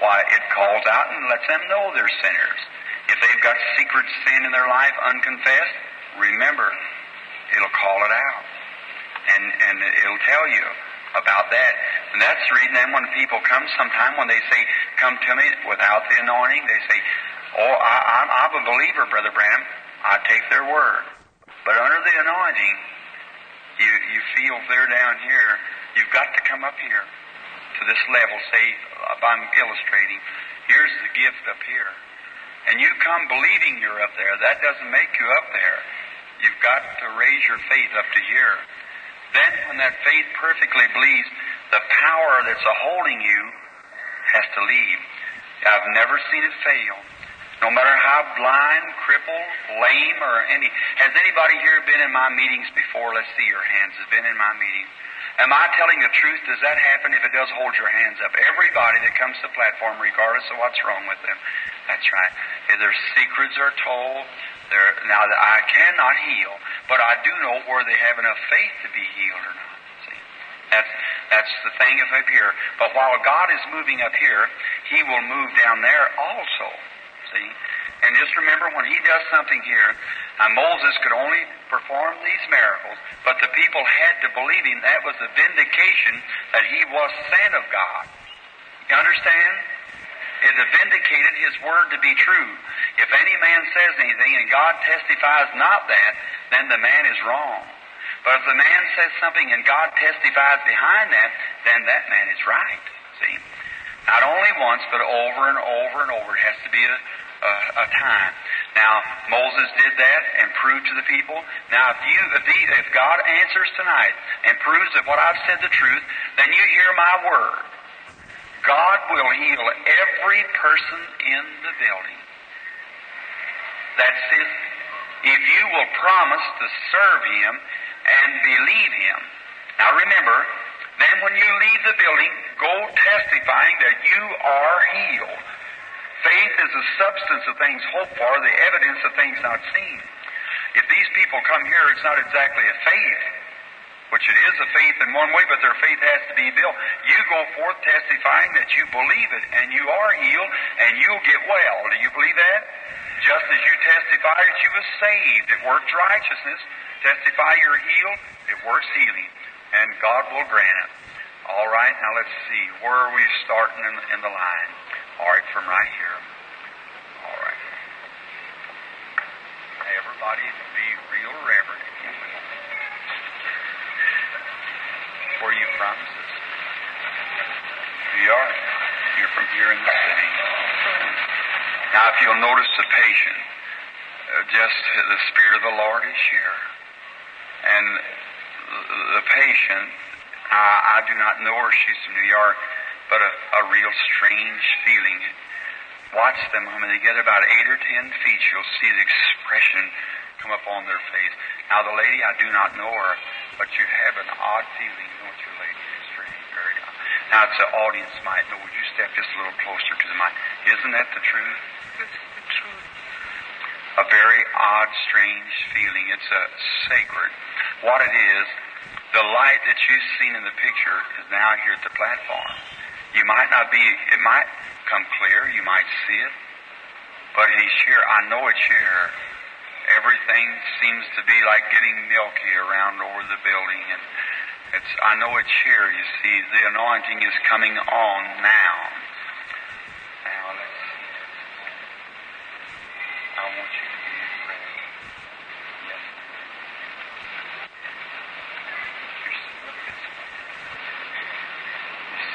Why, it calls out and lets them know they're sinners. If they've got secret sin in their life unconfessed, remember, it'll call it out. And, and it'll tell you about that. And that's the reason then when people come sometime, when they say, come to me without the anointing, they say, oh, I, I'm, I'm a believer, Brother Branham. I take their word. But under the anointing, you, you feel they're down here, you've got to come up here to this level. Say, I'm illustrating, here's the gift up here. And you come believing you're up there. That doesn't make you up there. You've got to raise your faith up to here. Then, when that faith perfectly believes, the power that's holding you has to leave. I've never seen it fail. No matter how blind, crippled, lame, or any. Has anybody here been in my meetings before? Let's see your hands. Has been in my meetings. Am I telling the truth? Does that happen if it does hold your hands up? Everybody that comes to the platform, regardless of what's wrong with them. That's right. If their secrets are told, they're, now I cannot heal, but I do know where they have enough faith to be healed or not. That's that's the thing of up here. But while God is moving up here, He will move down there also. See? And just remember when he does something here, Moses could only perform these miracles, but the people had to believe him. That was the vindication that he was sent of God. You understand? It vindicated his word to be true. If any man says anything and God testifies not that, then the man is wrong. But if the man says something and God testifies behind that, then that man is right. See? Not only once, but over and over and over. It has to be a, a, a time. Now, Moses did that and proved to the people. Now, if you, if, the, if God answers tonight and proves that what I've said the truth, then you hear my word. God will heal every person in the building. That's it. If you will promise to serve Him and believe Him. Now remember, then when you leave the building, go testifying that you are healed. Faith is the substance of things hoped for, the evidence of things not seen. If these people come here, it's not exactly a faith, which it is a faith in one way, but their faith has to be built. You go forth testifying that you believe it, and you are healed, and you'll get well. Do you believe that? Just as you testify that you were saved, it works righteousness. Testify you're healed, it works healing, and God will grant it. All right, now let's see. Where are we starting in, in the line? All right, from right here. All right. Everybody be real reverent, Where you promises. You are. You're from here in the city. Now, if you'll notice the patient, uh, just the Spirit of the Lord is here. And the patient, I, I do not know her, she's from New York, but a, a real strange feeling. Watch them, I mean, they get about eight or ten feet, you'll see the expression come up on their face. Now, the lady, I do not know her, but you have an odd feeling, don't you, lady? It's very odd. Now, it's the audience might know. Would you step just a little closer to the mic? Isn't that the truth? It's the truth. A very odd, strange feeling. It's a sacred. What it is, the light that you've seen in the picture is now here at the platform. You might not be, it might come clear, you might see it, but he's here. I know it's here. Everything seems to be like getting milky around over the building, and it's. I know it's here. You see, the anointing is coming on now. Now let's see. I want you to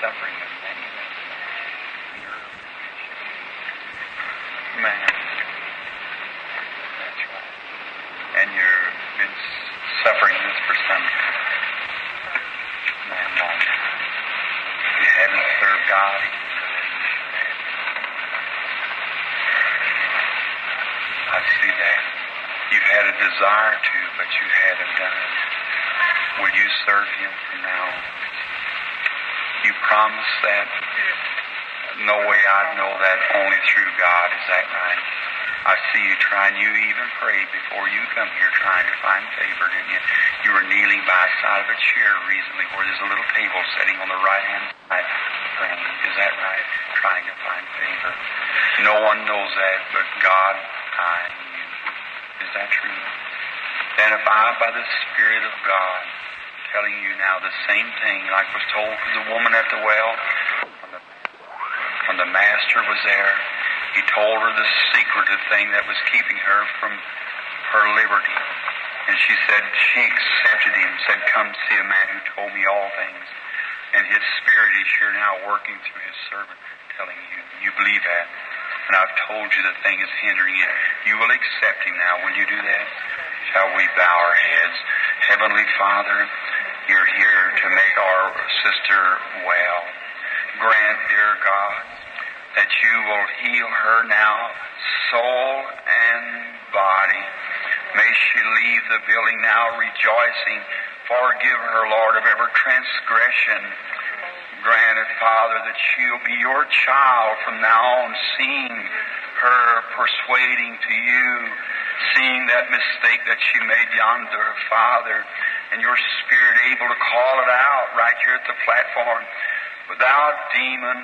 suffering with many things. You're man. That's right. And you've been suffering this for some man long time. You haven't served God. I see that. You've had a desire to, but you haven't done it. Will you serve Him from now? You promise that? No way I'd know that only through God. Is that right? I see you trying. You even prayed before you come here trying to find favor, didn't you? You were kneeling by a side of a chair recently where there's a little table sitting on the right hand side praying. Is that right? Trying to find favor. No one knows that but God, I, and you. Is that true? Then I, by the Spirit of God, telling you now the same thing like was told to the woman at the well, when the, when the Master was there, he told her the secretive thing that was keeping her from her liberty. And she said, she accepted him, said, Come see a man who told me all things. And his spirit is here now working through his servant, telling you, you believe that. And I've told you the thing is hindering you. You will accept him now. Will you do that? Shall we bow our heads? Heavenly Father, you're here to make our sister well. Grant, dear God, that you will heal her now, soul and body. May she leave the building now rejoicing. Forgive her, Lord, of every transgression. Grant it, Father, that she'll be your child from now on, seeing her persuading to you, seeing that mistake that she made yonder, Father, and your Spirit able to call it out right here at the platform. Without demon,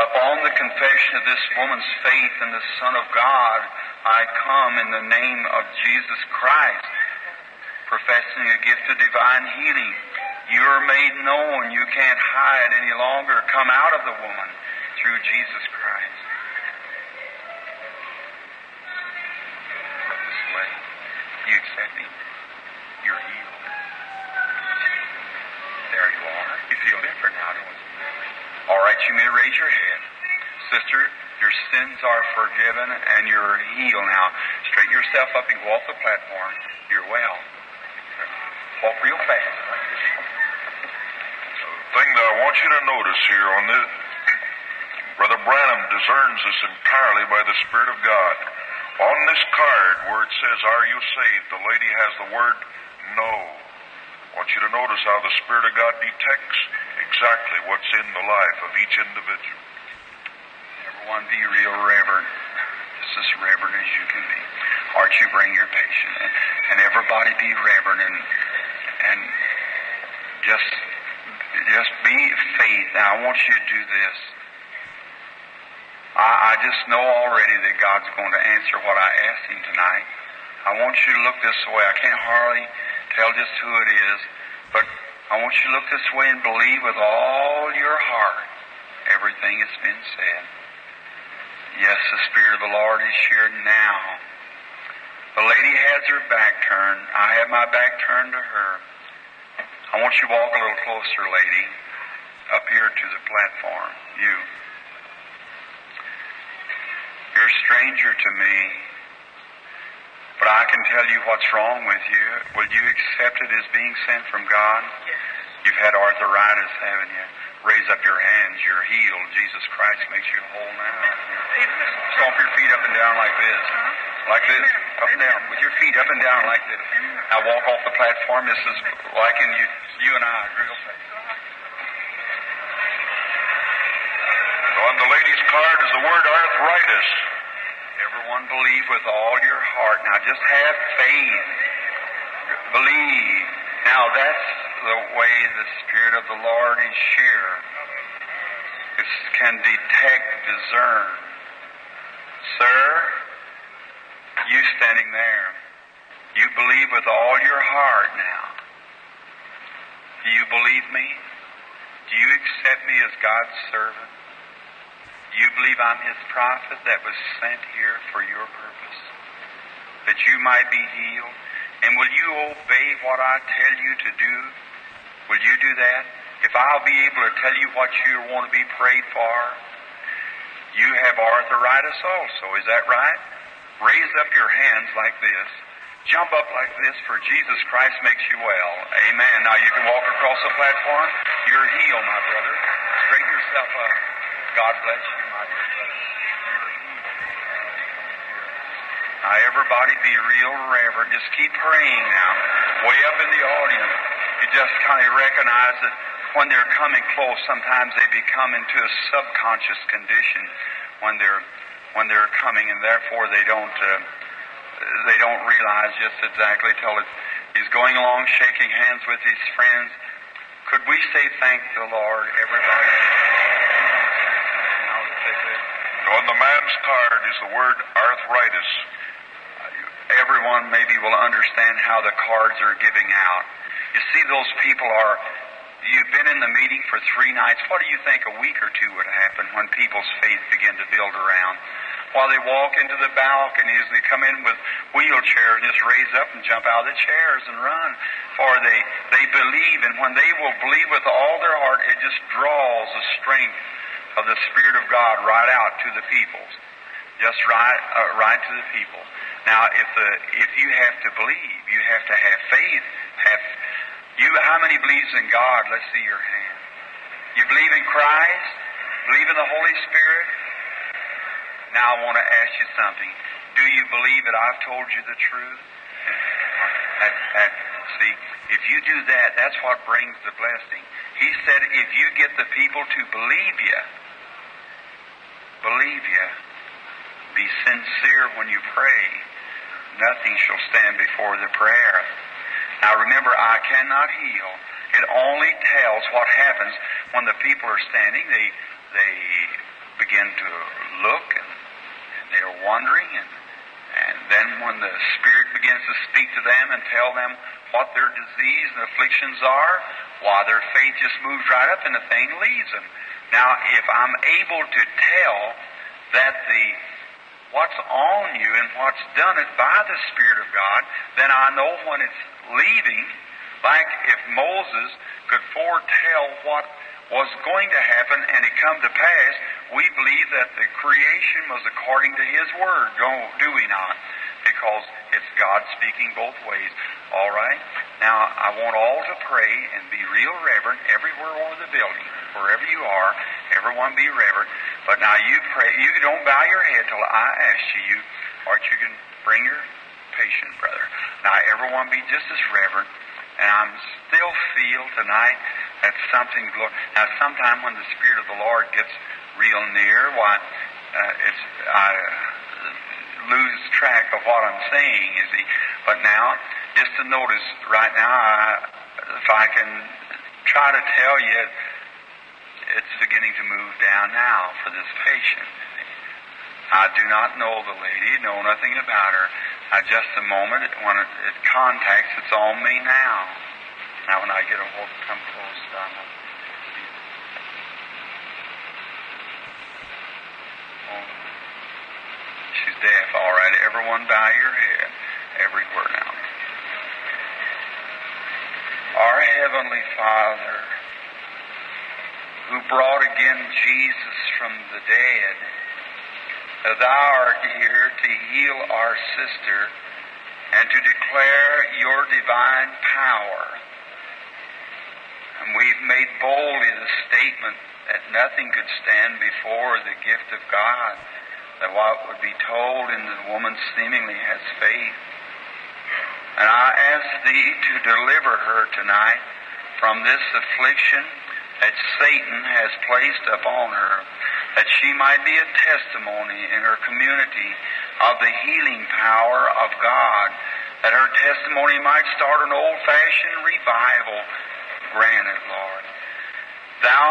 upon the confession of this woman's faith in the Son of God, I come in the name of Jesus Christ, professing a gift of divine healing. You're made known. You can't hide any longer. Come out of the woman through Jesus Christ. Now? All right, you may raise your head. Sister, your sins are forgiven and you're healed now. Straighten yourself up and go off the platform. You're well. Walk real fast. The thing that I want you to notice here on this, Brother Branham discerns this entirely by the Spirit of God. On this card where it says, Are you saved? the lady has the word no. I want you to notice how the Spirit of God detects exactly what's in the life of each individual. Everyone be real reverent. Just as reverent as you can be. Archie, bring your patient. And, everybody be reverent and and just just be faith. Now I want you to do this. I, I just know already that God's going to answer what I asked him tonight. I want you to look this way. I can't hardly tell just who it is, but I want you to look this way and believe with all your heart everything that's been said. Yes, the Spirit of the Lord is here now. The lady has her back turned. I have my back turned to her. I want you to walk a little closer, lady, up here to the platform. You. You're a stranger to me, but I can tell you what's wrong with you. Will you accept it as being sent from God? Yes. You've had arthritis, haven't you? Raise up your hands. You're healed. Jesus Christ makes you whole now. Amen. Stomp your feet up and down like this. Uh-huh. Like this. Amen. Up and down. With your feet up and down like this. Now walk off the platform. This is like in you, you and I, real fast. On the lady's card is the word arthritis. Everyone believe with all your heart. Now just have faith. Believe. Now that's the way the Spirit of the Lord is here. It can detect, discern. Sir, you standing there, you believe with all your heart now. Do you believe me? Do you accept me as God's servant? You believe I'm His prophet that was sent here for your purpose? That you might be healed? And will you obey what I tell you to do? Will you do that? If I'll be able to tell you what you want to be prayed for, you have arthritis also, is that right? Raise up your hands like this. Jump up like this, for Jesus Christ makes you well. Amen. Now you can walk across the platform. You're healed, my brother. Straighten yourself up. God bless you, my dear brother. Now everybody be real reverent. Just keep praying now. Way up in the audience. You just kind of recognize that when they're coming close, sometimes they become into a subconscious condition when they're when they're coming, and therefore they don't uh, they don't realize just exactly till he's going along shaking hands with his friends. Could we say thank the Lord, everybody? It. On the man's card is the word arthritis. Uh, everyone maybe will understand how the cards are giving out. You see, those people are, you've been in the meeting for three nights. What do you think a week or two would happen when people's faith begin to build around? While they walk into the balconies, they come in with wheelchairs and just raise up and jump out of the chairs and run. For they, they believe, and when they will believe with all their heart, it just draws the strength of the Spirit of God right out to the peoples just right, uh, right to the people. Now, if the if you have to believe, you have to have faith. Have you? How many believes in God? Let's see your hand. You believe in Christ? Believe in the Holy Spirit? Now, I want to ask you something. Do you believe that I've told you the truth? That, that, see, if you do that, that's what brings the blessing. He said, if you get the people to believe you, believe you, be sincere when you pray, nothing shall stand before the prayer. Now remember, I cannot heal. It only tells what happens when the people are standing. They they begin to look and, and they're wondering and and then when the Spirit begins to speak to them and tell them what their disease and afflictions are, why their faith just moves right up and the thing leaves them. Now, if I'm able to tell that the what's on you and what's done it by the Spirit of God, then I know when it's leaving, like if Moses could foretell what was going to happen and it come to pass, we believe that the creation was according to His Word, don't do we not? Because it's God speaking both ways. All right? Now, I want all to pray and be real reverent everywhere over the building, wherever you are, everyone be reverent. But now you pray, you don't bow your head till I ask you, you, or you can bring your patient brother. Now, everyone be just as reverent. And I'm still feel tonight that something. Now, sometime when the Spirit of the Lord gets real near, why uh, it's I lose track of what I'm saying. You see, but now just to notice right now, I, if I can try to tell you, it's beginning to move down now for this patient. I do not know the lady, know nothing about her. Now, just a moment, when it, it contacts, it's on me now. Now, when I get a hold, come close. Not, oh, she's deaf. All right, everyone, bow your head everywhere now. Our Heavenly Father, who brought again Jesus from the dead, thou art here to heal our sister and to declare your divine power. And we've made boldly the statement that nothing could stand before the gift of God, that what would be told in the woman seemingly has faith. And I ask thee to deliver her tonight from this affliction that Satan has placed upon her, that she might be a testimony in her community of the healing power of God, that her testimony might start an old fashioned revival. Grant it, Lord. Thou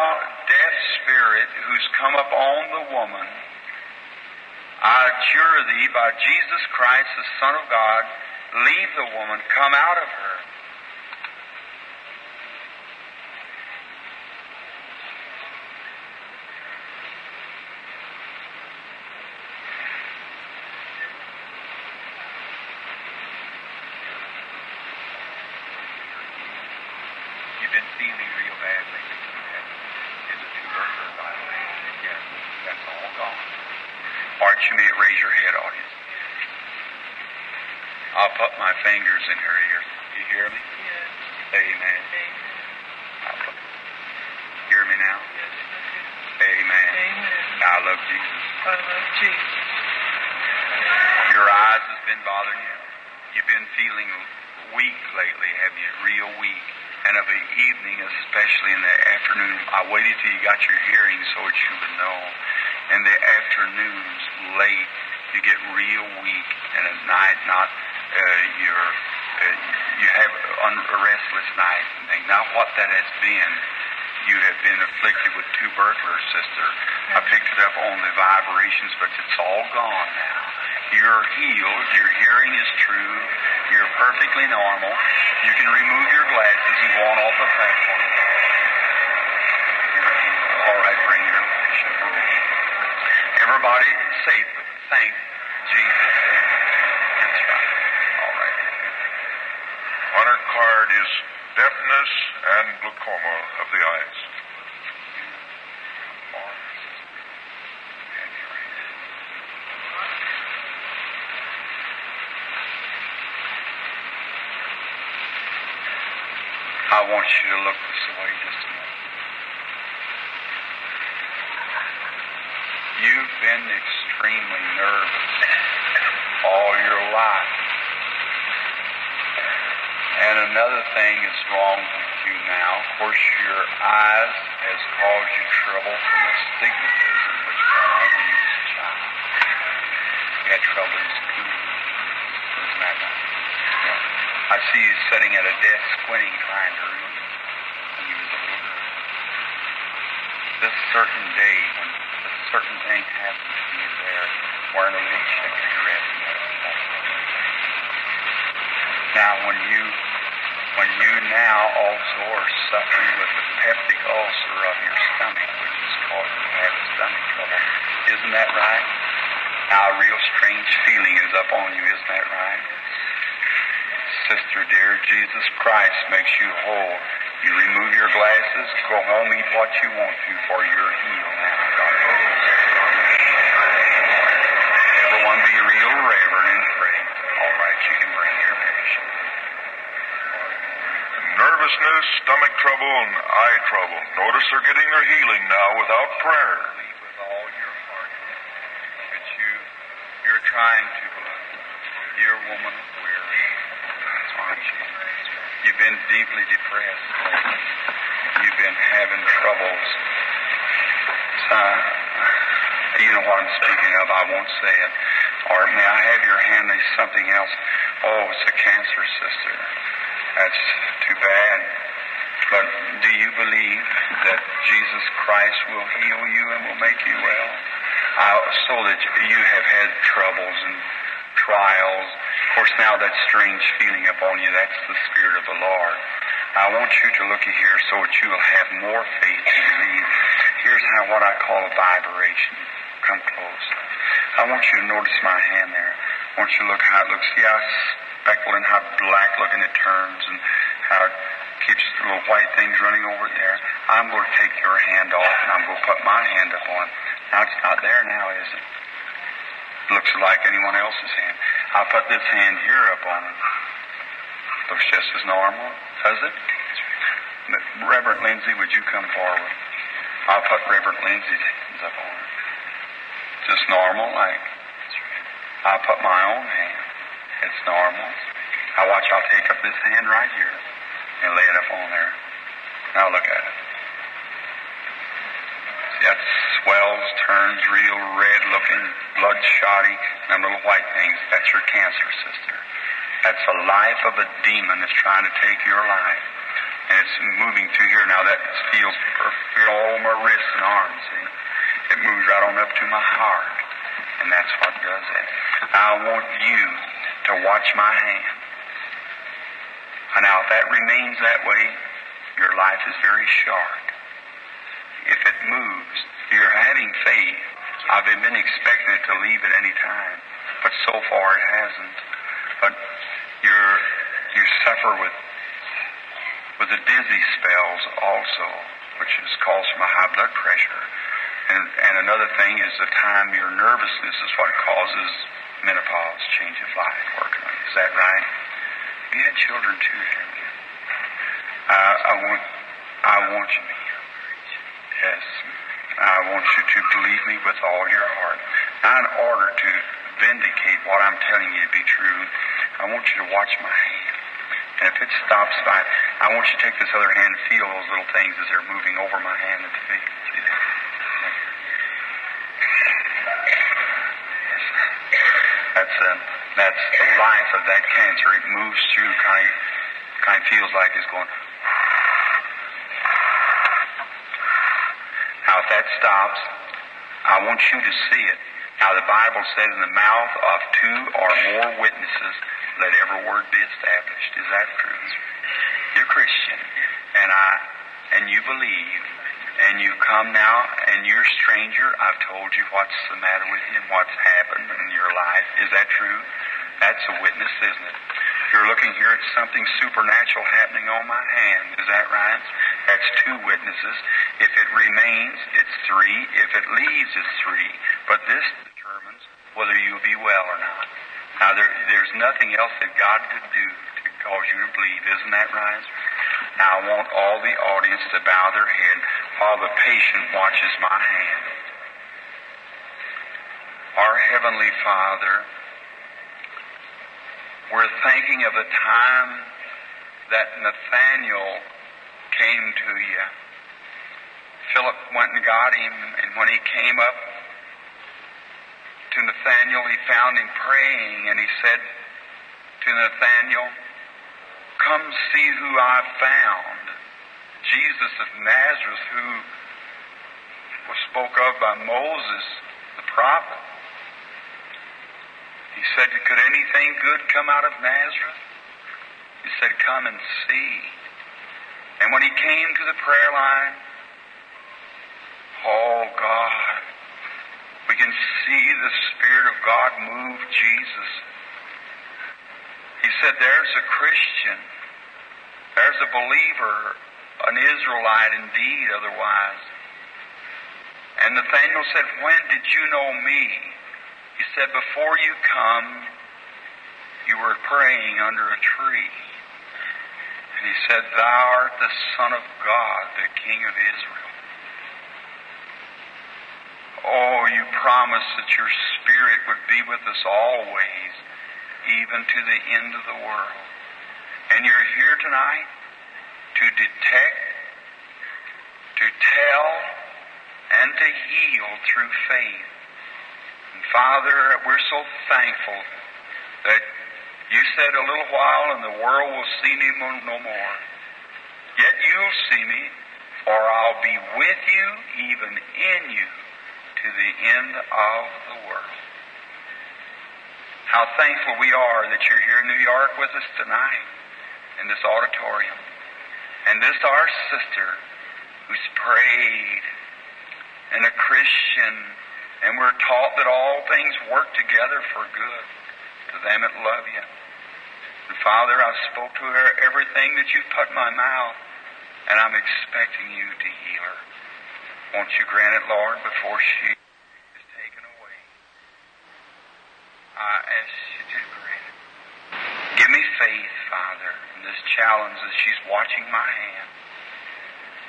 deaf spirit who's come upon the woman, I adjure thee by Jesus Christ, the Son of God, leave the woman, come out of her. You've been feeling real badly. Is it too early for a Bible? Yes, that's all gone. Art, you may raise your head, audience. I'll put my fingers in her ears. You hear me? Yes. Amen. I'll put, hear me now? Amen. Amen. I love Jesus. I love Jesus. Your eyes has been bothering you. You've been feeling weak lately, have you? Real weak. And of the evening, especially in the afternoon, I waited till you got your hearing so that you would know. In the afternoons, late, you get real weak, and at night, not uh, you're uh, you have a restless night. And thing. Now, what that has been, you have been afflicted with two burglars, sister. I mm-hmm. picked it up on the vibrations, but it's all gone now. You're healed. Your hearing is true. You're perfectly normal. You can remove your glasses and go on off the platform. All right, bring your patient. Everybody say thank Jesus. That's right. All right. On her card is deafness and glaucoma of the eyes. I want you to look this way just a minute. You've been extremely nervous all your life. And another thing is wrong with you now. Of course, your eyes has caused you trouble from astigmatism, which went on when you was a child. You had trouble in school. Isn't that right? Yeah. I see you sitting at a desk squinting trying to read you. This certain day when a certain thing happened to you there, wearing a little checkered dress and that now, when you when you now also are suffering with the peptic ulcer of your stomach, which is causing you to have stomach trouble, isn't that right? Now, a real strange feeling is up on you, isn't that right? Sister dear, Jesus Christ makes you whole. You remove your glasses, go home, eat what you want to, for you're healed now. God bless you. Everyone be real reverent and pray. All right, you can bring your patient. Nervousness, stomach trouble, and eye trouble. Notice they're getting their healing now without prayer. believe with all your heart that you you're trying to believe. You're woman of weary, aren't you? You've been deeply depressed. You've been having troubles. So, you know what I'm speaking of. I won't say it. Or may I have your hand? There's something else. Oh, it's a cancer, sister. That's too bad. But do you believe that Jesus Christ will heal you and will make you well? Uh, so that you have had troubles and trials. Of course, now that strange feeling upon you, that's the Spirit of the Lord. I want you to look at here so that you will have more faith to believe. Here's how what I call a vibration. Come close. I want you to notice my hand there. I want you to look how it looks. See how speckled and how black looking it turns and how it keeps the little white things running over there. I'm going to take your hand off and I'm going to put my hand upon. Now it's not there now, is it? Looks like anyone else's hand. I'll put this hand here upon it. Looks just as normal, does it? Reverend Lindsay, would you come forward? I'll put Reverend Lindsay's hands up on it. Just normal, like. I'll put my own hand. It's normal. Now watch, I'll take up this hand right here and lay it up on there. Now look at it. See, that swells, turns real red looking, bloodshotty, little white things. That's your cancer, sister. That's the life of a demon that's trying to take your life. And it's moving through here now. That feels feel all oh, my wrists and arms. See? It moves right on up to my heart. And that's what does it. I want you to watch my hand. And now, if that remains that way, your life is very short. If it moves, you're having faith. I've been expecting it to leave at any time, but so far it hasn't. But you're you suffer with with the dizzy spells also, which is caused from a high blood pressure. And, and another thing is the time your nervousness is what causes menopause, change of life working on. Is that right? You had children too, haven't you? Uh, I want, I want you to. Yes. I want you to believe me with all your heart. Now, in order to vindicate what I'm telling you to be true, I want you to watch my hand. And if it stops by, I want you to take this other hand and feel those little things as they're moving over my hand the feet. That's uh, that's the life of that cancer. It moves through, kind of, kind of feels like it's going. Now, if that stops, I want you to see it. Now, the Bible says, in the mouth of two or more witnesses, let every word be established. Is that true? You're Christian, and I, and you believe, and you come now, and you're a stranger. I've told you what's the matter with you and what's happened in your life. Is that true? That's a witness, isn't it? You're looking here at something supernatural happening on my hand. Is that right? That's two witnesses. If it remains, it's three. If it leaves, it's three. But this determines whether you'll be well or not. Now, there, there's nothing else that God could do to cause you to believe. Isn't that right? Now, I want all the audience to bow their head while the patient watches my hand. Our Heavenly Father, we're thinking of the time that Nathaniel came to you. Philip went and got him, and when he came up to Nathaniel, he found him praying, and he said to Nathaniel, Come see who I found. Jesus of Nazareth, who was spoke of by Moses, the prophet. He said, Could anything good come out of Nazareth? He said, Come and see. And when he came to the prayer line, oh God, we can see the Spirit of God move Jesus. He said, There's a Christian, there's a believer, an Israelite indeed, otherwise. And Nathaniel said, When did you know me? He said, Before you come, you were praying under a tree. And he said, Thou art the Son of God, the King of Israel. Oh, you promised that your Spirit would be with us always, even to the end of the world. And you're here tonight to detect, to tell, and to heal through faith. And Father, we're so thankful that you said a little while and the world will see me no more. Yet you'll see me, for I'll be with you, even in you, to the end of the world. How thankful we are that you're here in New York with us tonight in this auditorium. And this our sister who's prayed and a Christian, and we're taught that all things work together for good to them that love you. And Father, I spoke to her everything that you've put in my mouth, and I'm expecting you to heal her. Won't you grant it, Lord, before she is taken away? I ask you to grant it. Give me faith, Father, in this challenge as she's watching my hand.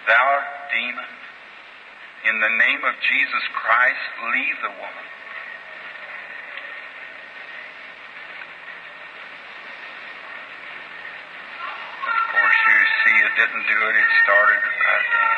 Thou demon, in the name of Jesus Christ, leave the woman. Of course, you see it didn't do it. It started right.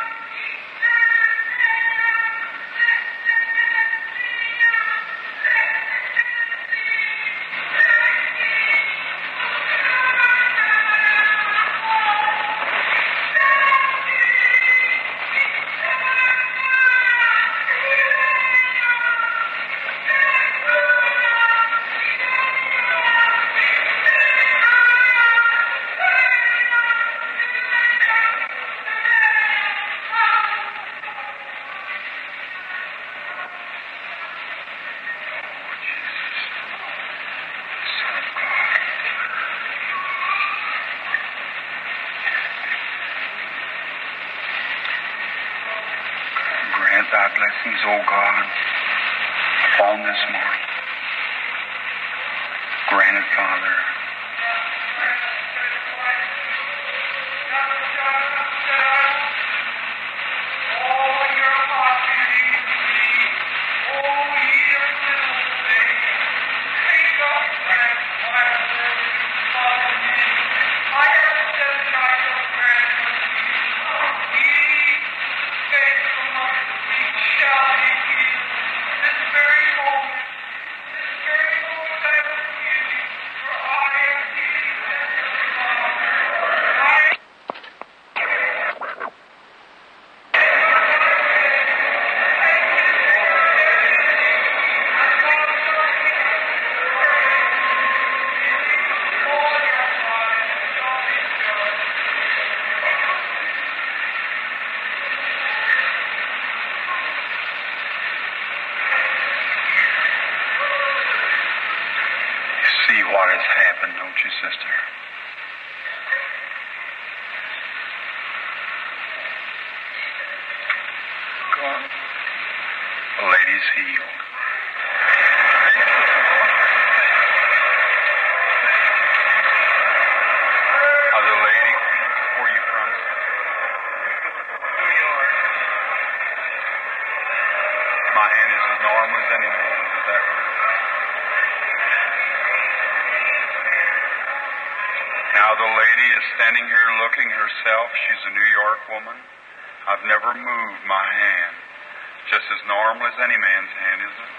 Just as normal as any man's hand, isn't it?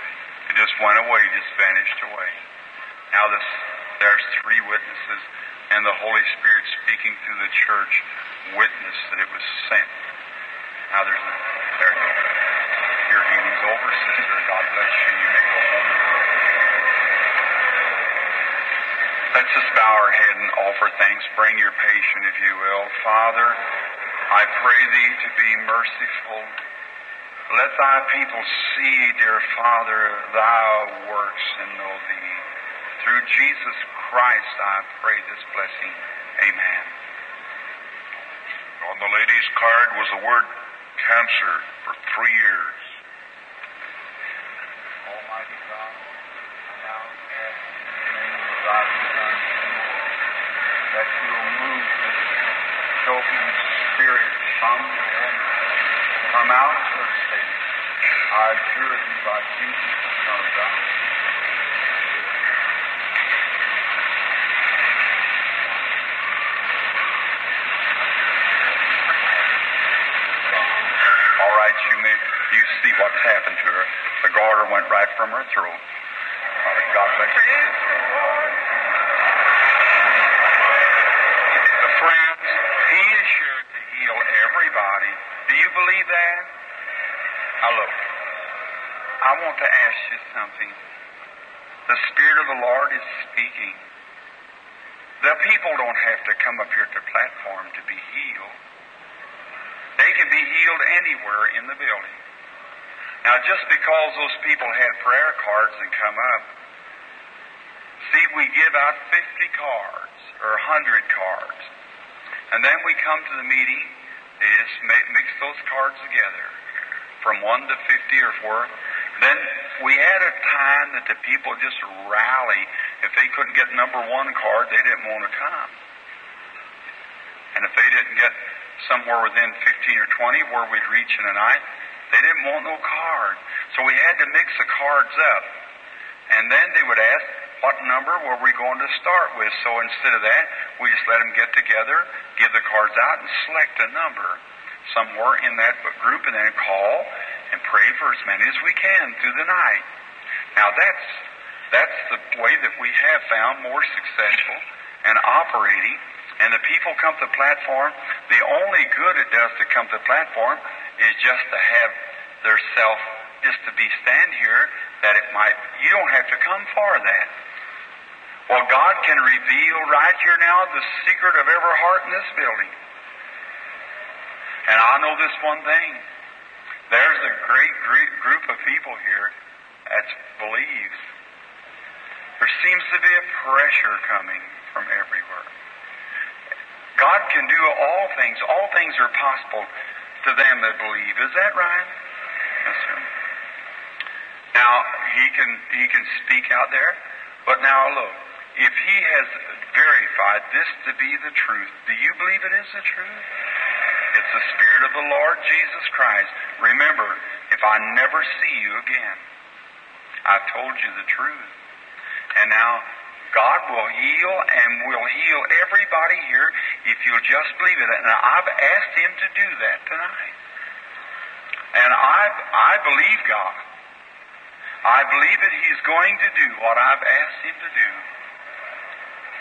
It just went away, just vanished away. Now this, there's three witnesses, and the Holy Spirit speaking through the church witness that it was sent. Now there's a, there you go. Your healing's over, sister. God bless you. You may go home. Let's just bow our head and offer thanks. Bring your patient, if you will. Father, I pray thee to be merciful. Let thy people see, dear Father, thy works and know thee. Through Jesus Christ, I pray this blessing. Amen. On the lady's card was the word cancer for three years. Almighty God, I now ask in the name of thy Son, that you will move this choking spirit from the come out All right, you may you see what's happened to her. The goiter went right from her throat. God bless friends, He is sure to heal everybody. Do you believe that? I want to ask you something. The Spirit of the Lord is speaking. The people don't have to come up here to the platform to be healed. They can be healed anywhere in the building. Now, just because those people had prayer cards and come up, see, see, we give out 50 cards or 100 cards. And then we come to the meeting, they just mix those cards together from 1 to 50 or 4. Then we had a time that the people just rally. If they couldn't get number one card, they didn't want to come. And if they didn't get somewhere within 15 or 20 where we'd reach in a night, they didn't want no card. So we had to mix the cards up. And then they would ask, what number were we going to start with? So instead of that, we just let them get together, give the cards out, and select a number somewhere in that group, and then call and pray for as many as we can through the night. Now that's that's the way that we have found more successful and operating. And the people come to the platform. The only good it does to come to the platform is just to have their self, just to be stand here. That it might you don't have to come for that. Well, God can reveal right here now the secret of every heart in this building. And I know this one thing. There's a great, group of people here that believes. There seems to be a pressure coming from everywhere. God can do all things. All things are possible to them that believe. Is that right? Yes, sir. Now he can he can speak out there, but now look, if he has verified this to be the truth, do you believe it is the truth? It's the Spirit of the Lord Jesus Christ. Remember, if I never see you again, I've told you the truth. And now, God will heal and will heal everybody here if you'll just believe it. And I've asked Him to do that tonight. And I, I believe God. I believe that He's going to do what I've asked Him to do.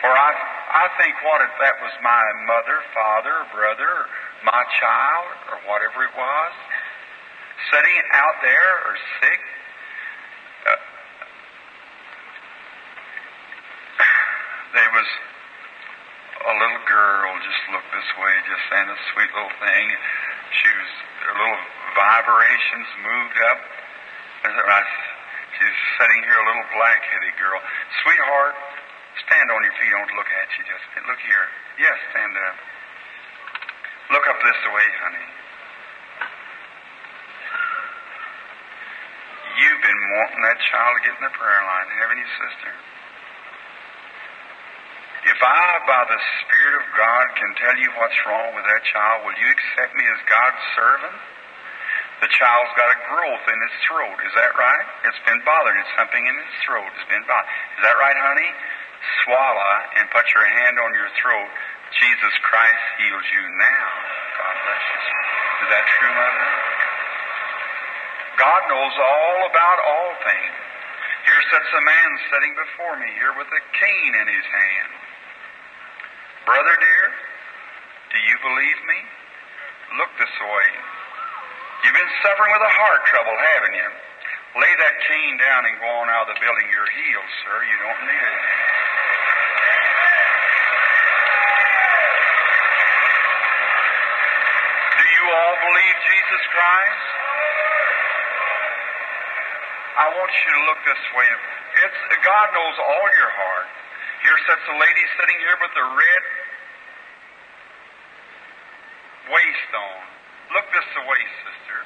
For I, I think what if that was my mother, father, brother, my child, or whatever it was, sitting out there or sick. Uh, there was a little girl just looked this way, just saying a sweet little thing. She was, her little vibrations moved up. She's sitting here, a little black-headed girl. Sweetheart, stand on your feet. Don't look at you. Just look here. Yes, stand up. Look up this way, honey. You've been wanting that child to get in the prayer line, haven't you, sister? If I, by the Spirit of God, can tell you what's wrong with that child, will you accept me as God's servant? The child's got a growth in its throat. Is that right? It's been bothering. It's something in its throat. It's been bothering. Is that right, honey? Swallow and put your hand on your throat. Jesus Christ heals you now. God bless you. Is that true, Mother? God knows all about all things. Here sits a man sitting before me here with a cane in his hand. Brother dear, do you believe me? Look this way. You've been suffering with a heart trouble, haven't you? Lay that cane down and go on out of the building. You're healed, sir. You don't need it anymore. Do you all believe Jesus Christ? I want you to look this way. It's God knows all your heart. Here sits a lady sitting here with a red waist on. Look this way, sister.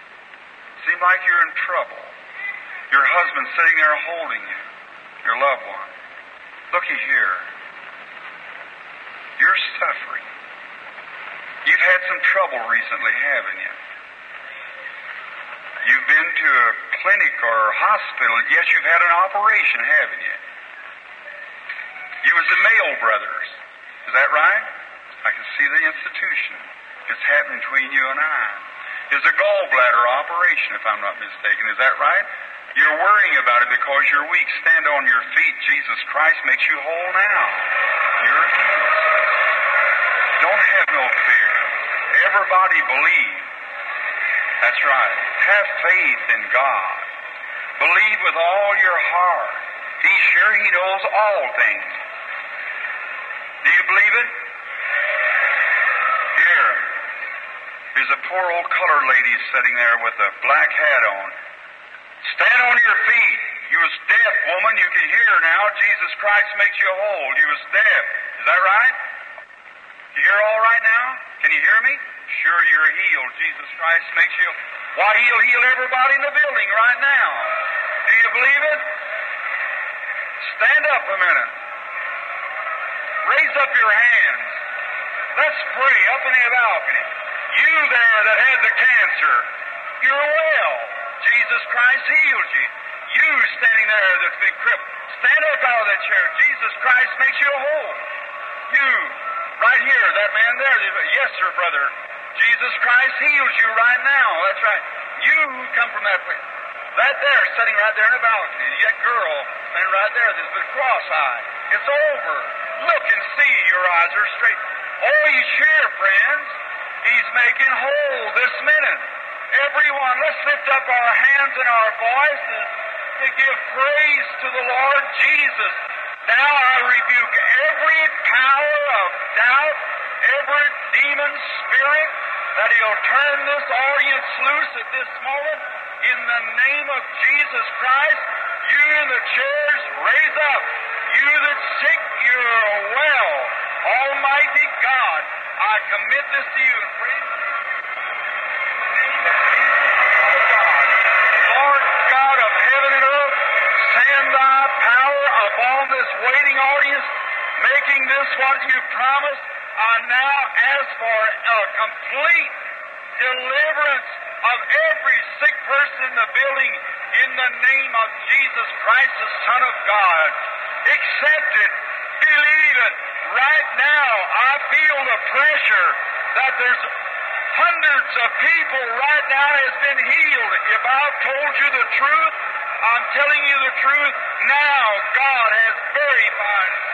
Seem like you're in trouble. Your husband's sitting there holding you, your loved one. Looky here. You're suffering. You've had some trouble recently, haven't you? You've been to a clinic or a hospital. Yes, you've had an operation, haven't you? You was at Mayo Brothers. Is that right? I can see the institution. It's happening between you and I. It's a gallbladder operation, if I'm not mistaken. Is that right? You're worrying about it because you're weak. Stand on your feet. Jesus Christ makes you whole now. You're healed. Don't have no fear. Everybody believe. That's right. Have faith in God. Believe with all your heart. He's sure He knows all things. Do you believe it? Here. There's a poor old colored lady sitting there with a black hat on. Stand on your feet. You was deaf, woman. You can hear now. Jesus Christ makes you whole. You was deaf. Is that right? You hear all right now? Can you hear me? Sure, you're healed. Jesus Christ makes you. Why, He'll heal everybody in the building right now. Do you believe it? Stand up a minute. Raise up your hands. Let's pray up in the balcony. You there that had the cancer, you're well. Jesus Christ healed you. You standing there that's been crippled, stand up out of that chair. Jesus Christ makes you whole. You, right here, that man there, yes, sir, brother. Jesus Christ heals you right now. That's right. You come from that place. That there, sitting right there in the balcony. That girl standing right there that's been cross-eyed. It's over. Look and see. Your eyes are straight. Oh, he's here, friends. He's making whole this minute. Everyone, let's lift up our hands and our voices to give praise to the Lord Jesus. Now I rebuke every power of doubt, every demon spirit, that he'll turn this audience loose at this moment. In the name of Jesus Christ, you in the chairs, raise up. You that's sick, you're well. Almighty God, I commit this to you and pray. Lord God of heaven and earth, send thy power upon this waiting audience, making this what you promised. I now ask for a complete deliverance of every sick person in the building in the name of Jesus Christ, the Son of God. Accept it. Believe it. Right now, I feel the pressure that there's hundreds of people right now has been healed. If I've told you the truth, I'm telling you the truth now. God has verified it.